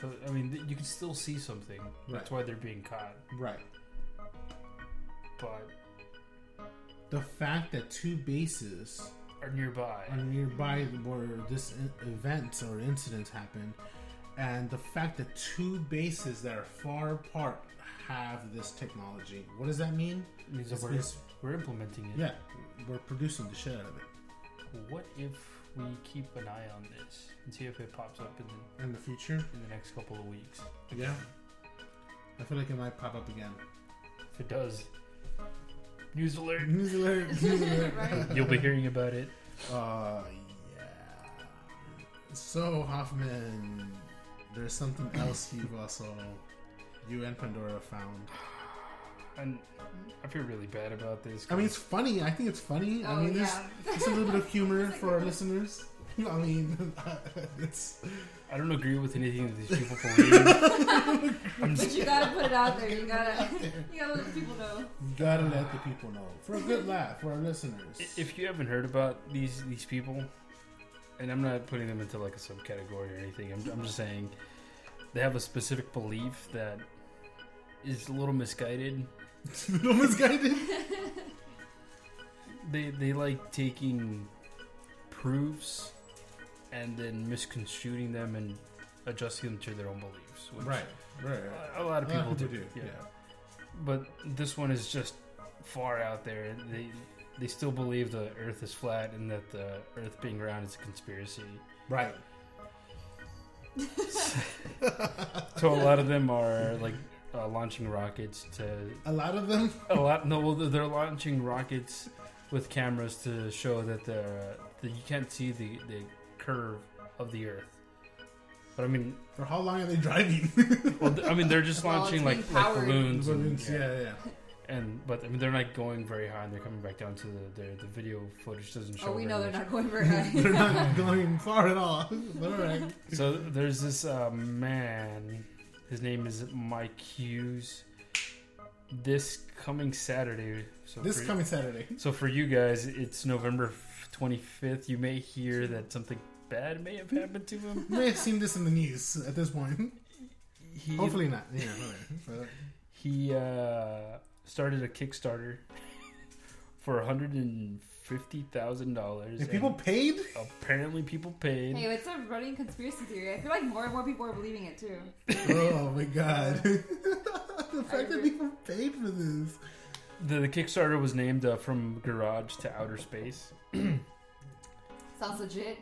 So I mean, th- you can still see something. That's Right. why they're being caught. Right. But The fact that two bases are nearby. are nearby where this i- event or incident happened, and the fact that two bases that are far apart have this technology. What does that mean? means that we're, it's- we're implementing it. yeah, we're producing the shit out of it What if we keep an eye on this and see if it pops up in the, in the future. in the next couple of weeks? Yeah, I feel like it might pop up again. If it does, news alert. News alert! News alert! Right. You'll be hearing about it. Uh, yeah. So Hoffman, there's something else you've also you and Pandora found. And I feel really bad about this. I mean, it's funny. I think it's funny. I Oh, mean, there's yeah. it's a little bit of humor for our listeners. I mean, it's I don't agree with anything that these people believe. I'm But just, you gotta put it out there. You gotta, you gotta let the people know. you gotta let the people know for a good laugh for our listeners. if you haven't heard about these these people, and I'm not putting them into like a subcategory or anything. I'm, I'm just saying they have a specific belief that is a little misguided. no misguided. They they like taking proofs and then misconstruing them and adjusting them to their own beliefs. Which Right, right. A lot of people do. do, Yeah. yeah. But this one is just far out there. They they still believe the Earth is flat and that the Earth being round is a conspiracy. Right. So a lot of them are like uh, launching rockets to A lot of them. a lot. No, well, they're launching rockets with cameras to show that the that you can't see the the curve of the Earth. But I mean, For how long are they driving? well, th- I mean, they're just Well, it's launching like being like powered. balloons. and- Balloons, yeah, yeah. yeah. And but I mean they're not going very high and they're coming back down to the the, the video footage doesn't show. Oh, we very know they're much. not going very high. They're not going far at all. But all right. So there's this uh, man. His name is Mike Hughes. This coming Saturday. So This for, coming Saturday. So for you guys, it's November twenty fifth. You may hear that something bad may have happened to him. You may have seen this in the news at this point. He, Hopefully not. Yeah, all right. he uh, started a Kickstarter for one hundred and fifty thousand dollars. If people paid, apparently people paid. Hey, it's a running conspiracy theory. I feel like more and more people are believing it too. oh my god. the fact that people paid for this. The, the Kickstarter was named uh, "From Garage to Outer Space." Sounds legit.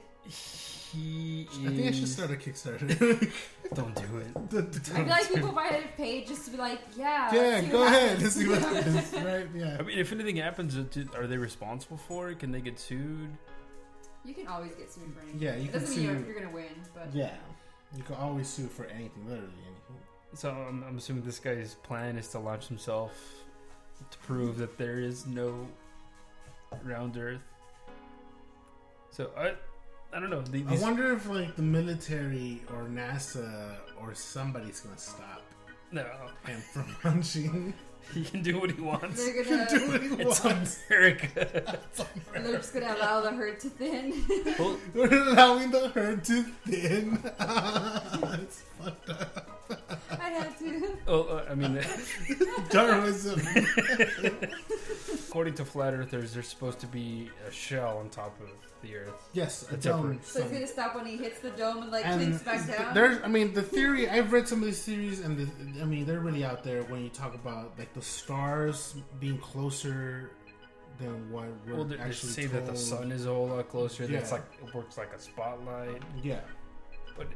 He I think I should start a Kickstarter. Don't do it. I feel like people might have paid just to be like, yeah. yeah, let's go ahead. Let's see what happens. Right? Yeah. I mean, if anything happens, uh, are they responsible for it? Can they get sued? You can always get sued for anything. Yeah, you it can doesn't mean you're, sue. you're gonna win, but Yeah. You can always sue for anything, literally anything. So I'm, I'm assuming this guy's plan is to launch himself to prove that there is no round Earth. So I, I don't know. The- I wonder if like the military or NASA or somebody's gonna stop no, him from launching. he can do what he wants. they're Do gonna. what he It's wants. America. they're just gonna allow the herd to thin. We're allowing the herd to thin. it's fucked up. I had to. oh, uh, I mean, Darwinism. according to flat earthers, there's supposed to be a shell on top of the Earth. Yes, a It's dome. separate. So he's gonna stop when he hits the dome and like and clinks back down. there's, I mean, the theory. I've read some of these theories, and the, I mean, they're really out there when you talk about like the stars being closer than what we're Well, they, they actually say that the sun is a whole lot closer. That's like it works like a spotlight. Yeah, But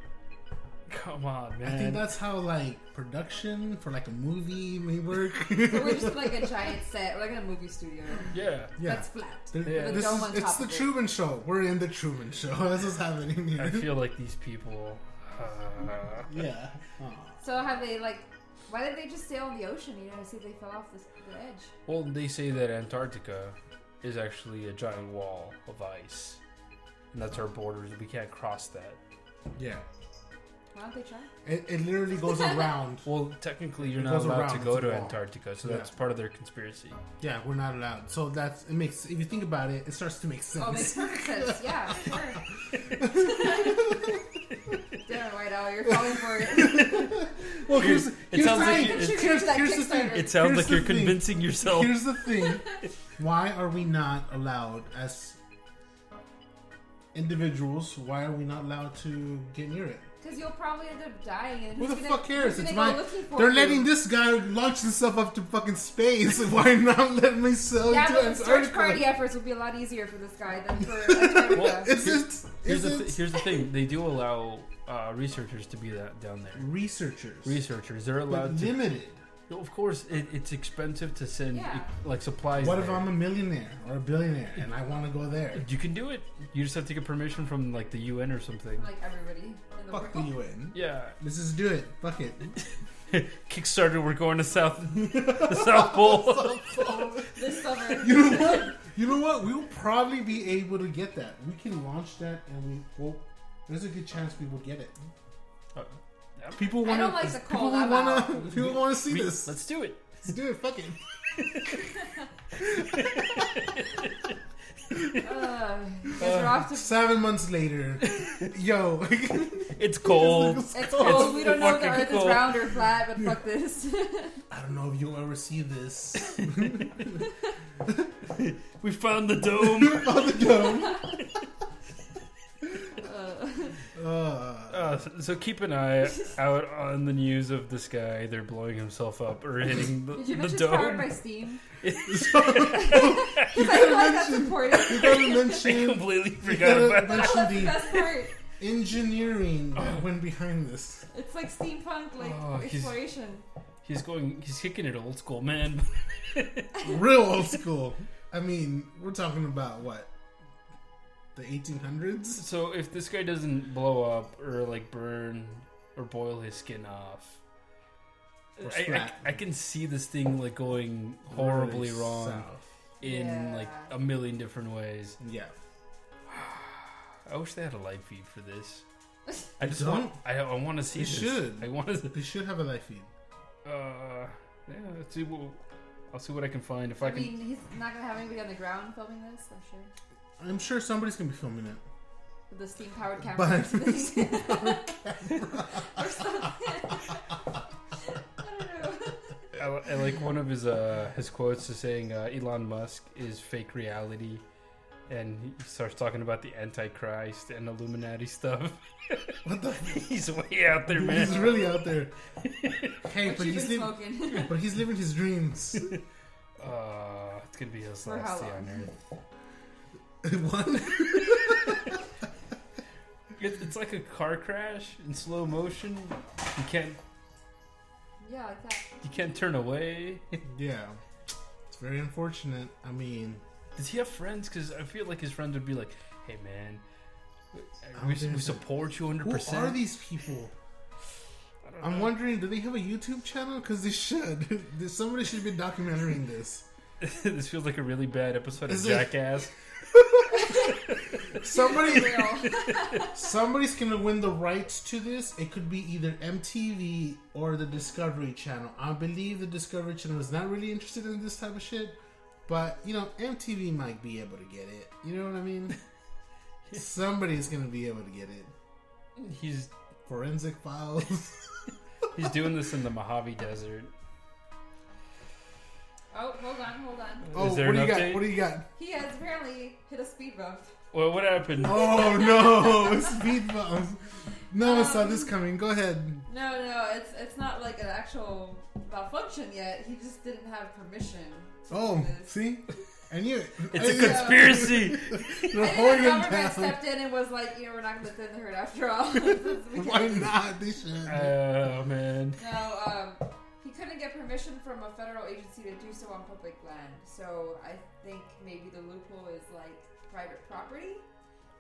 come on, man. I think that's how like production for like a movie may work. So we're just in, like a giant set, we're like in a movie studio. yeah. yeah. That's flat. The- Yeah. With this dome is, on it's top the of it. Truman Show. We're in the Truman Show. That's what's happening here. I feel like these people. Uh, yeah. Aw. So have they like? Why did they just sail in the ocean? You know, to see if they fell off the, the edge. well, they say that Antarctica is actually a giant wall of ice, and that's our borders. We can't cross that. Yeah. Why don't they try? It, it literally goes around. Well, technically, you're It not goes allowed around, to it's go a to wall. Antarctica, so Yeah. that's part of their conspiracy. Yeah, we're not allowed. So that's it makes if you think about it, it starts to make oh, sense. Oh, makes perfect sense. Yeah, sure. Damn it, White Owl, you're falling for it. well, here's, It here's sounds the like thing. you- Contribute here's, to that here's the thing. Kickstarter. It sounds Here's like the you're thing. convincing yourself. Here's the thing. Why are we not allowed as individuals? Why are we not allowed to get near it? Because you'll probably end up dying. And Who the gonna- fuck cares? It's my. go looking for They're you? letting this guy launch himself up to fucking space. Why not let me sail Yeah, into Antarctica? Search party efforts would be a lot easier for this guy than for Antarctica. Well, Is it? Here's Is the, it? th- here's the thing: they do allow uh, researchers to be that down there. Researchers. Researchers, they're But allowed to. limited. Of course, it, it's expensive to send Yeah. like supplies. What if. I'm a millionaire or a billionaire and I want to go there? You can do it. You just have to get permission from like the UN or something. like everybody in the Fuck the world. UN. Yeah, Let's just do it. Fuck it. Kickstarter. We're going to South the South Pole. This summer. You know what? You know what? We'll probably be able to get that. We can launch that, and we well, there's a good chance we will get it. Uh, People I want don't like to People that want to. People want to see we- this. let's do it. Let's do it. Fuck it. Uh, you guys are off to. Seven months later, yo, It's cold. It's cold. we don't know if the fucking Earth cold. is round or flat, but fuck this. I don't know if you'll ever see this. We found the dome. On the dome. uh, Uh, Uh, so, so keep an eye out on the news of this guy either blowing himself up or hitting the, did you the mention it's powered by dome. Steam? so, I feel like that's important. you gotta I mention. completely You forgot gotta about that. mention That's the the best part. engineering that went behind this. It's like steampunk, like Oh, he's- exploration. He's going. He's kicking it old school, man. Real old school. I mean, we're talking about what? The 1800s? So if this guy doesn't blow up or like burn or boil his skin off, I, I. I can see this thing like going horribly Really wrong south. in Yeah. like a million different ways. Yeah. I wish they had a live feed for this. I just don't? want. I, I want to see They this. should. I want to. They should have a live feed. Uh, yeah. Let's see what. I'll see what I can find. If I I, can. mean, he's not gonna have anybody on the ground filming this. I'm sure I'm sure somebody's gonna be filming it. with the steam powered camera. But- or something. I don't know. I, I like one of his uh his quotes is saying uh, Elon Musk is fake reality, and he starts talking about the Antichrist and Illuminati stuff. What the? He's way out there, man. He's really out there. Hey, What but you he's living. But he's living his dreams. Uh, it's gonna be his For last day on Earth. what? It, it's like a car crash in slow motion. You can't yeah, like that. you can't turn away. Yeah. It's very unfortunate. I mean, Does he have friends? Because I feel like his friends would be like, "Hey, man, we, we support you 100." who percent are these people? I don't I'm know. wondering, do they have a YouTube channel? Because they should. Somebody should be documenting this. this feels like a really bad episode of it- Jackass. Somebody, somebody's gonna win the rights to this. It could be either MTV or the Discovery Channel. I believe the Discovery Channel is not really interested in this type of shit, but you know, MTV might be able to get it. You know what I mean? Somebody's gonna be able to get it. He's Forensic Files. he's doing this in the Mojave Desert. Oh, hold on, hold on. oh, what do you update? got? What do you got? He has apparently hit a speed bump. Well, what happened? Oh no, a speed bump. No I saw Um, this coming. Go ahead. No, no, it's it's not like an actual malfunction yet. He just didn't have permission. to Oh, this. see, I knew it. It's a I- conspiracy. They're I think the holding him government down. stepped in and was like, you know, we're not going to thin the herd after all. We Why can't- not? They should. Oh man. No, um, he couldn't get permission from a federal agency to do so on public land. So I think maybe the loophole is like private property.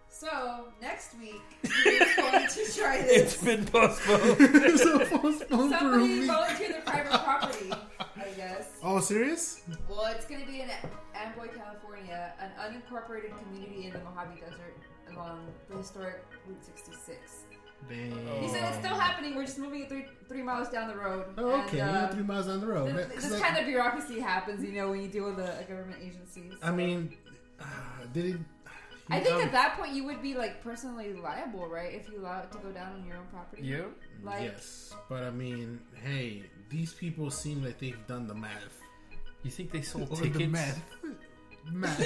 So next week we're going to try It's this. been postponed. so postponed for a Somebody week. volunteered their private property, I guess. Oh, serious? Well, it's going to be in Amboy, California, an unincorporated community in the Mojave Desert along the historic Route 66. Dang. He said it's still happening. We're just moving it three three miles down the road. Oh, okay, And, yeah, uh, three miles down the road. This, That- this 'cause kind of bureaucracy happens, you know, when you deal with a, a government agency. I mean, uh, did he? I think um, at that point you would be like personally liable, right? If you allow it to go down on your own property. Yep. Like, yes, but I mean, hey, these people seem like they've done the math. You think they sold Or tickets? the math. math.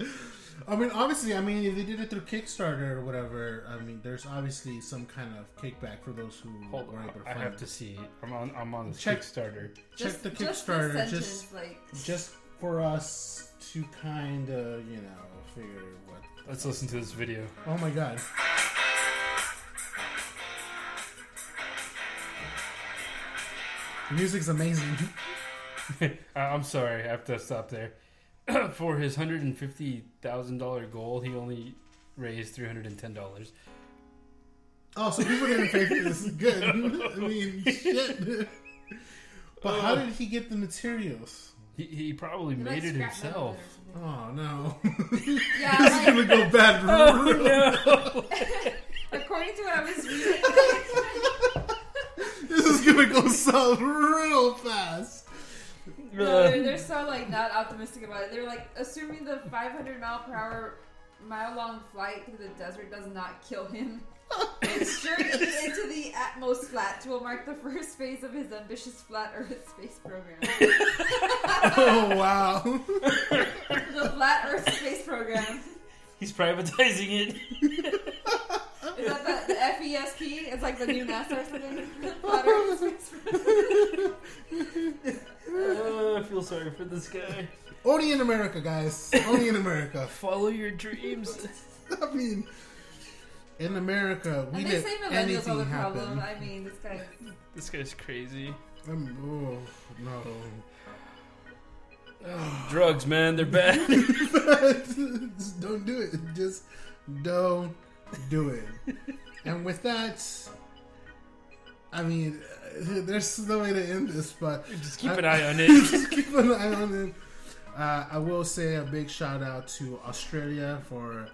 I mean, obviously, I mean, if they did it through Kickstarter or whatever, I mean, there's obviously some kind of kickback for those who Hold were on, able to I find have it. to see. I'm on. I'm on the Check- Kickstarter. Check just, the just Kickstarter, just sentence, like, just for us to kind of, you know, figure what. Let's listen to this video. Oh my god. The music's amazing. Uh, I'm sorry, I have to stop there. For his hundred and fifty thousand dollar goal, he only raised three hundred and ten dollars. Oh, so people didn't pay for this. Good. I mean, shit. But how did he get the materials? He, he probably he, made it himself. it or something. Oh no. Yeah, this is gonna go bad. Oh no! According to what I was reading, This is gonna go south real fast. No, they're, they're so like not optimistic about it. They're like assuming the 500 mile per hour, mile long flight through the desert does not kill him. His journey into the Atmos flat will mark the first phase of his ambitious flat Earth space program. Oh wow. the flat Earth space program He's privatizing it. is that the, the FESP? It's like the new NASA or something. Flat Earth space program. Uh, I feel sorry for this guy. Only in America, guys. Only in America. Follow your dreams. I mean, in America, we And they let say millennials are anything the problem. happen. I mean, this guy. This guy's crazy. Um, oh no. Drugs, man, they're bad. Just don't do it. Just don't do it. And with that, I mean, uh, there's no way to end this, but Just keep an eye on it. just keep an eye on it. Uh, I will say a big shout out to Australia for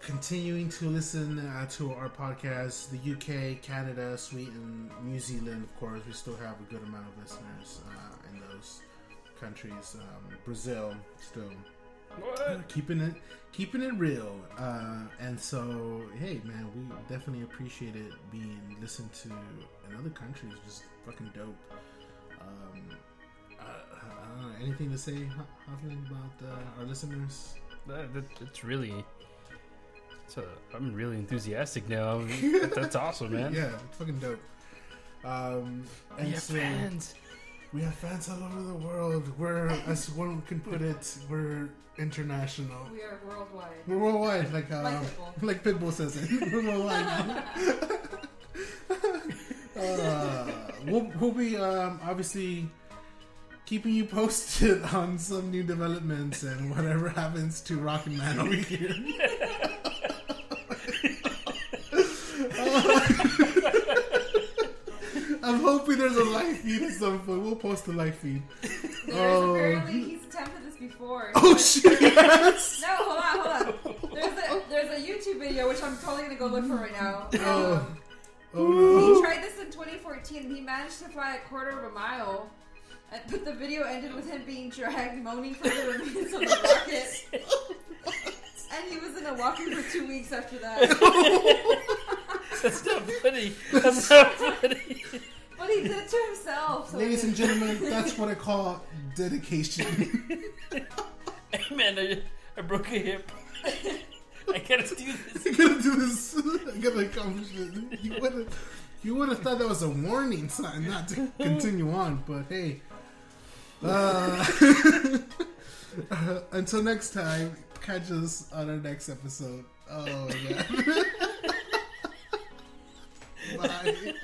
continuing to listen uh, to our podcast. The UK, Canada, Sweden, New Zealand, of course, we still have a good amount of listeners uh, in those countries. Um, Brazil, still What? keeping it keeping it real uh, and so hey man we definitely appreciate it being listened to in other countries just fucking dope um, uh, I don't know, anything to say Ho- Hoffman about uh, our listeners That, that, that's really. It's a, I'm really enthusiastic now. That- that's awesome, man. yeah it's fucking dope um, and so fans. We have fans all over the world we're as one can put it we're international We are worldwide. we're worldwide like uh, Like Pitbull. like Pitbull says it. We're worldwide. uh, we'll, we'll be um, obviously keeping you posted on some new developments and whatever happens to Rockin' Man over here. I'm hoping there's a live feed at some point. We'll post a live feed. There's Oh. apparently he's attempted this before. Oh shit! Yes. No, hold on, hold on. There's a there's a YouTube video which I'm totally gonna go look for right now. Oh. Um, Oh he tried this in 2014 and he managed to fly a quarter of a mile. But the video ended with him being dragged, moaning for the remains of the rocket. And he was in a walker for two weeks after that. That's not funny. That's not funny. But he did it to himself. So Ladies and gentlemen, that's what I call dedication. Hey, man, I, I broke a hip. I gotta do this. I gotta do this. I gotta accomplish it. You would have, you would have thought that was a warning sign not to continue on. But hey, uh, until next time, catch us on our next episode. Oh my god. Bye.